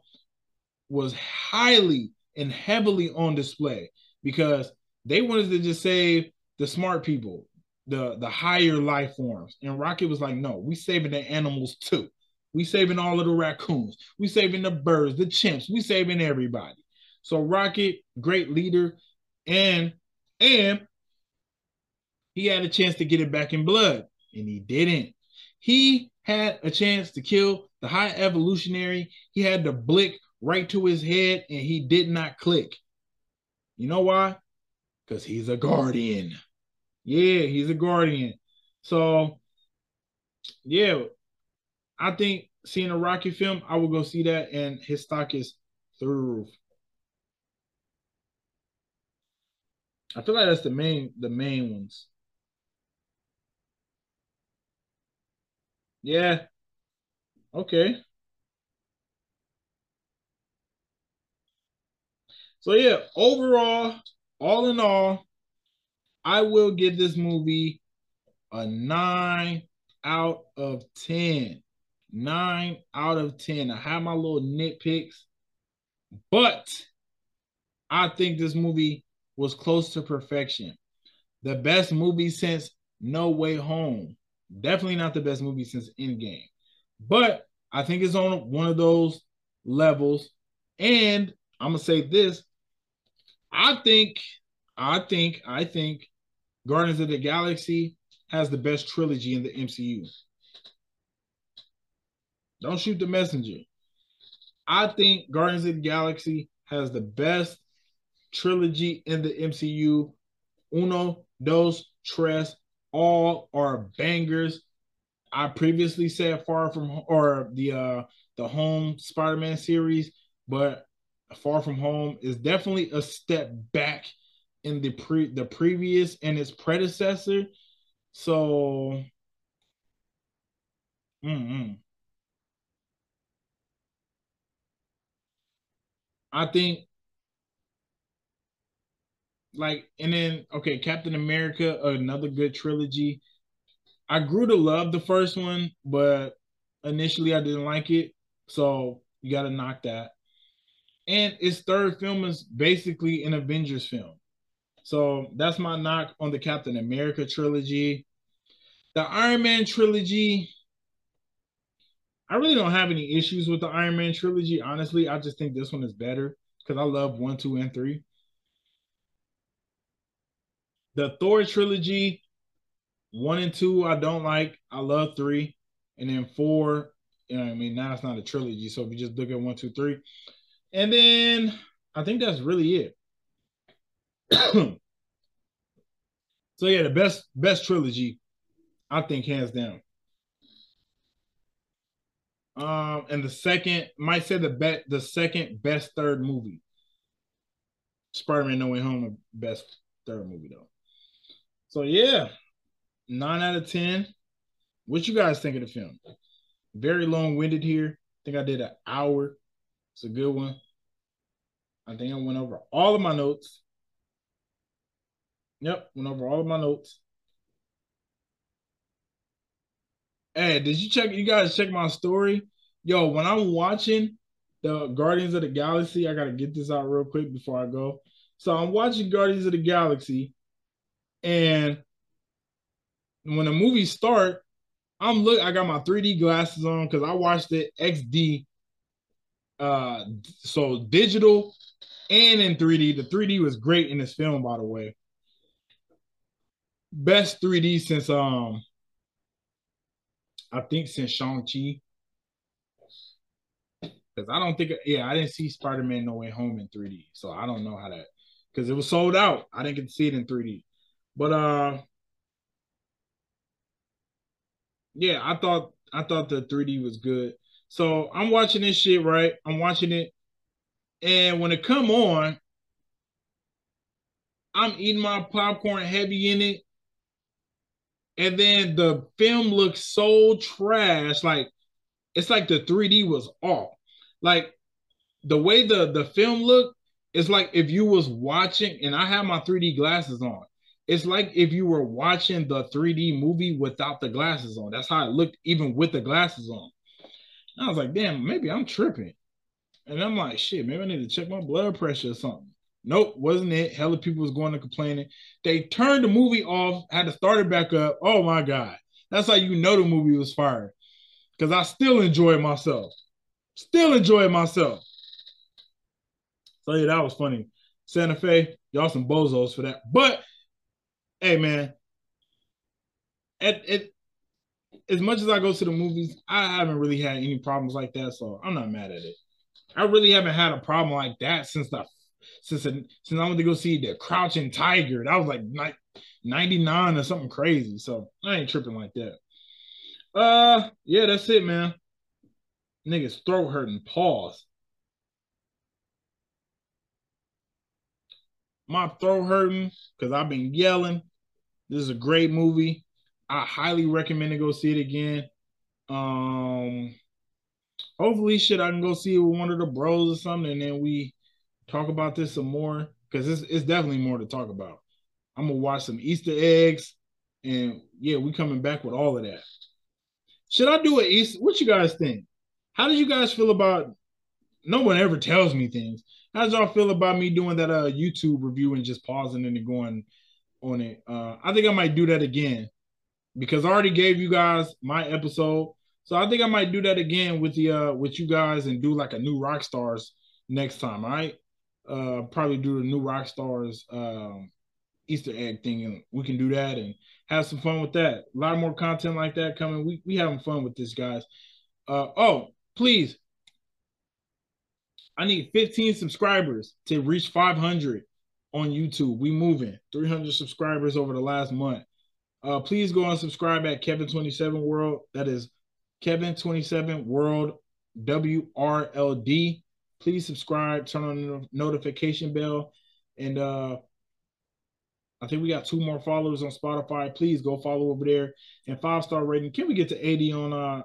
was highly and heavily on display because they wanted to just save the smart people, the the higher life forms. And Rocket was like, no, we saving the animals too. We saving all of the raccoons. We saving the birds, the chimps. We saving everybody. So Rocket, great leader, and and he had a chance to get it back in blood, and he didn't. He had a chance to kill the high evolutionary. He had the blick right to his head, and he did not click. You know why? Because he's a guardian. Yeah, he's a guardian. So, yeah, I think seeing a Rocky film, I will go see that, and his stock is through. I feel like that's the main the main ones. Yeah. Okay. So yeah, overall, all in all, I will give this movie a nine out of 10. Nine out of 10. I have my little nitpicks, but I think this movie was close to perfection. The best movie since No Way Home. Definitely not the best movie since Endgame. But I think it's on one of those levels. And I'm gonna say this. I think, I think, I think Guardians of the Galaxy has the best trilogy in the MCU. Don't shoot the messenger. I think Guardians of the Galaxy has the best trilogy in the MCU. Uno, dos, tres, all are bangers. I previously said Far From or the uh the Home Spider-Man series, but Far From Home is definitely a step back in the pre the previous and its predecessor. So mm-mm. I think like and then okay, Captain America, another good trilogy. I grew to love the first one, but initially I didn't like it. So you gotta knock that. And its third film is basically an Avengers film. So that's my knock on the Captain America trilogy. The Iron Man trilogy, I really don't have any issues with the Iron Man trilogy. Honestly, I just think this one is better because I love one, two, and three. The Thor trilogy, one and two, I don't like. I love three. And then four, you know I mean? Now it's not a trilogy. So if you just look at one, two, three. And then I think that's really it. so yeah, the best best trilogy, I think hands down. Um, and the second might say the bet the second best third movie. Spider-Man No Way Home, the best third movie though. So yeah, nine out of ten. What you guys think of the film? Very long-winded here. I think I did an hour. It's a good one. I think I went over all of my notes. Yep, went over all of my notes. Hey, did you check? You guys check my story? Yo, when I'm watching the Guardians of the Galaxy, I gotta get this out real quick before I go. So I'm watching Guardians of the Galaxy, and when the movie start, I'm look. I got my 3D glasses on because I watched it XD. Uh, so digital and in 3D. The 3D was great in this film, by the way. Best 3D since um, I think since Shang Chi. Because I don't think, yeah, I didn't see Spider Man No Way Home in 3D, so I don't know how that. Because it was sold out. I didn't get to see it in 3D. But uh yeah, I thought I thought the 3D was good. So I'm watching this shit, right? I'm watching it. And when it come on, I'm eating my popcorn heavy in it. And then the film looks so trash. Like it's like the 3D was off. Like the way the, the film looked, it's like if you was watching, and I have my 3D glasses on it's like if you were watching the 3D movie without the glasses on. That's how it looked, even with the glasses on. And I was like, damn, maybe I'm tripping. And I'm like, shit, maybe I need to check my blood pressure or something. Nope, wasn't it. Hella people was going to complaining. They turned the movie off, had to start it back up. Oh my God. That's how you know the movie was fired. Because I still enjoy myself. Still enjoy myself. So yeah, that was funny. Santa Fe, y'all some bozos for that. But hey man, at as much as I go to the movies, I haven't really had any problems like that. So I'm not mad at it. I really haven't had a problem like that since the since since I went to go see the Crouching Tiger. That was like 99 or something crazy. So I ain't tripping like that. Uh, yeah, that's it, man. Niggas throat hurting. Pause. My throat hurting because I've been yelling. This is a great movie. I highly recommend to go see it again. Um, hopefully, shit, I can go see it with one of the bros or something, and then we talk about this some more because it's it's definitely more to talk about. I'm gonna watch some Easter eggs, and yeah, we coming back with all of that. Should I do it Easter? What you guys think? How did you guys feel about? No one ever tells me things. How did y'all feel about me doing that uh YouTube review and just pausing and going on it? Uh, I think I might do that again because I already gave you guys my episode. So I think I might do that again with the uh with you guys and do like a New Rockstars next time. All right uh, probably do the New Rockstars um, Easter egg thing, and we can do that and have some fun with that. A lot more content like that coming. We we having fun with this, guys. Uh, oh, please, I need 15 subscribers to reach 500 on YouTube. We moving 300 subscribers over the last month. Uh, please go and subscribe at Kevin27 World. That is Kevin27 World W R L D please subscribe, turn on the notification bell, and uh I think we got two more followers on Spotify. Please go follow over there and five star rating. Can we get to 80 on uh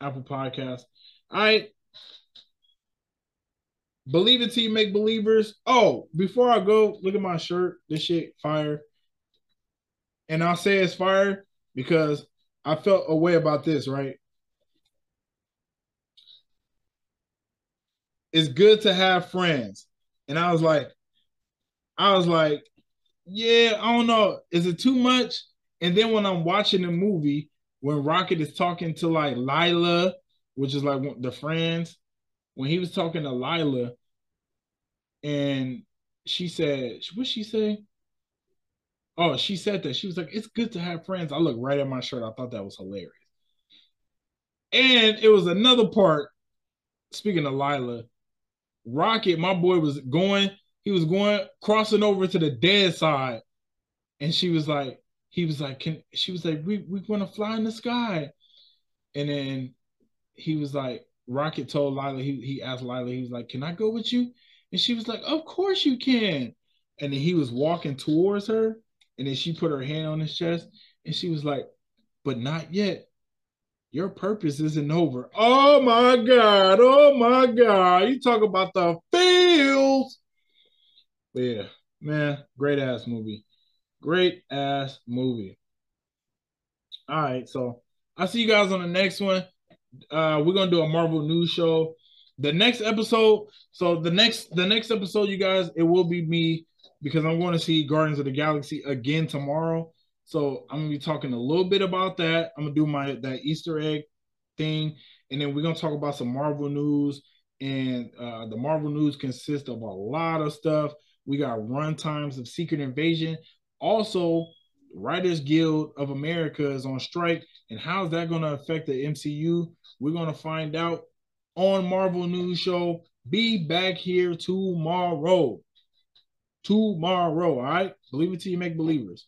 Apple Podcast? All right. Believe it till you make believers. Oh, before I go, look at my shirt. This shit fire. And I'll say it's fire because I felt a way about this, right? It's good to have friends. And I was like, I was like, yeah, I don't know. Is it too much? And then when I'm watching the movie, when Rocket is talking to like Lylla, which is like the friends, when he was talking to Lylla, and she said, what she say? Oh, she said that. She was like, it's good to have friends. I looked right at my shirt. I thought that was hilarious. And it was another part, speaking of Lylla, Rocket, my boy was going, he was going crossing over to the dead side. And she was like, he was like, can she was like, we we gonna fly in the sky. And then he was like, Rocket told Lylla, he he asked Lylla, he was like, Can I go with you? And she was like, Of course you can. And then he was walking towards her, and then she put her hand on his chest, and she was like, But not yet your purpose isn't over. Oh my God. Oh my God. You talk about the feels. yeah, man, great ass movie. Great ass movie. All right. So I'll see you guys on the next one. Uh, we're gonna do a Marvel news show. The next episode, so the next the next episode, you guys, it will be me because I'm going to see Guardians of the Galaxy again tomorrow. So I'm gonna be talking a little bit about that. I'm gonna do my that Easter egg thing, and then we're gonna talk about some Marvel news. And uh, the Marvel news consists of a lot of stuff. We got run times of Secret Invasion. Also, Writers Guild of America is on strike, and how's that going to affect the MCU? We're going to find out on Marvel News Show. Be back here tomorrow. Tomorrow, all right? Believe it till you make believers.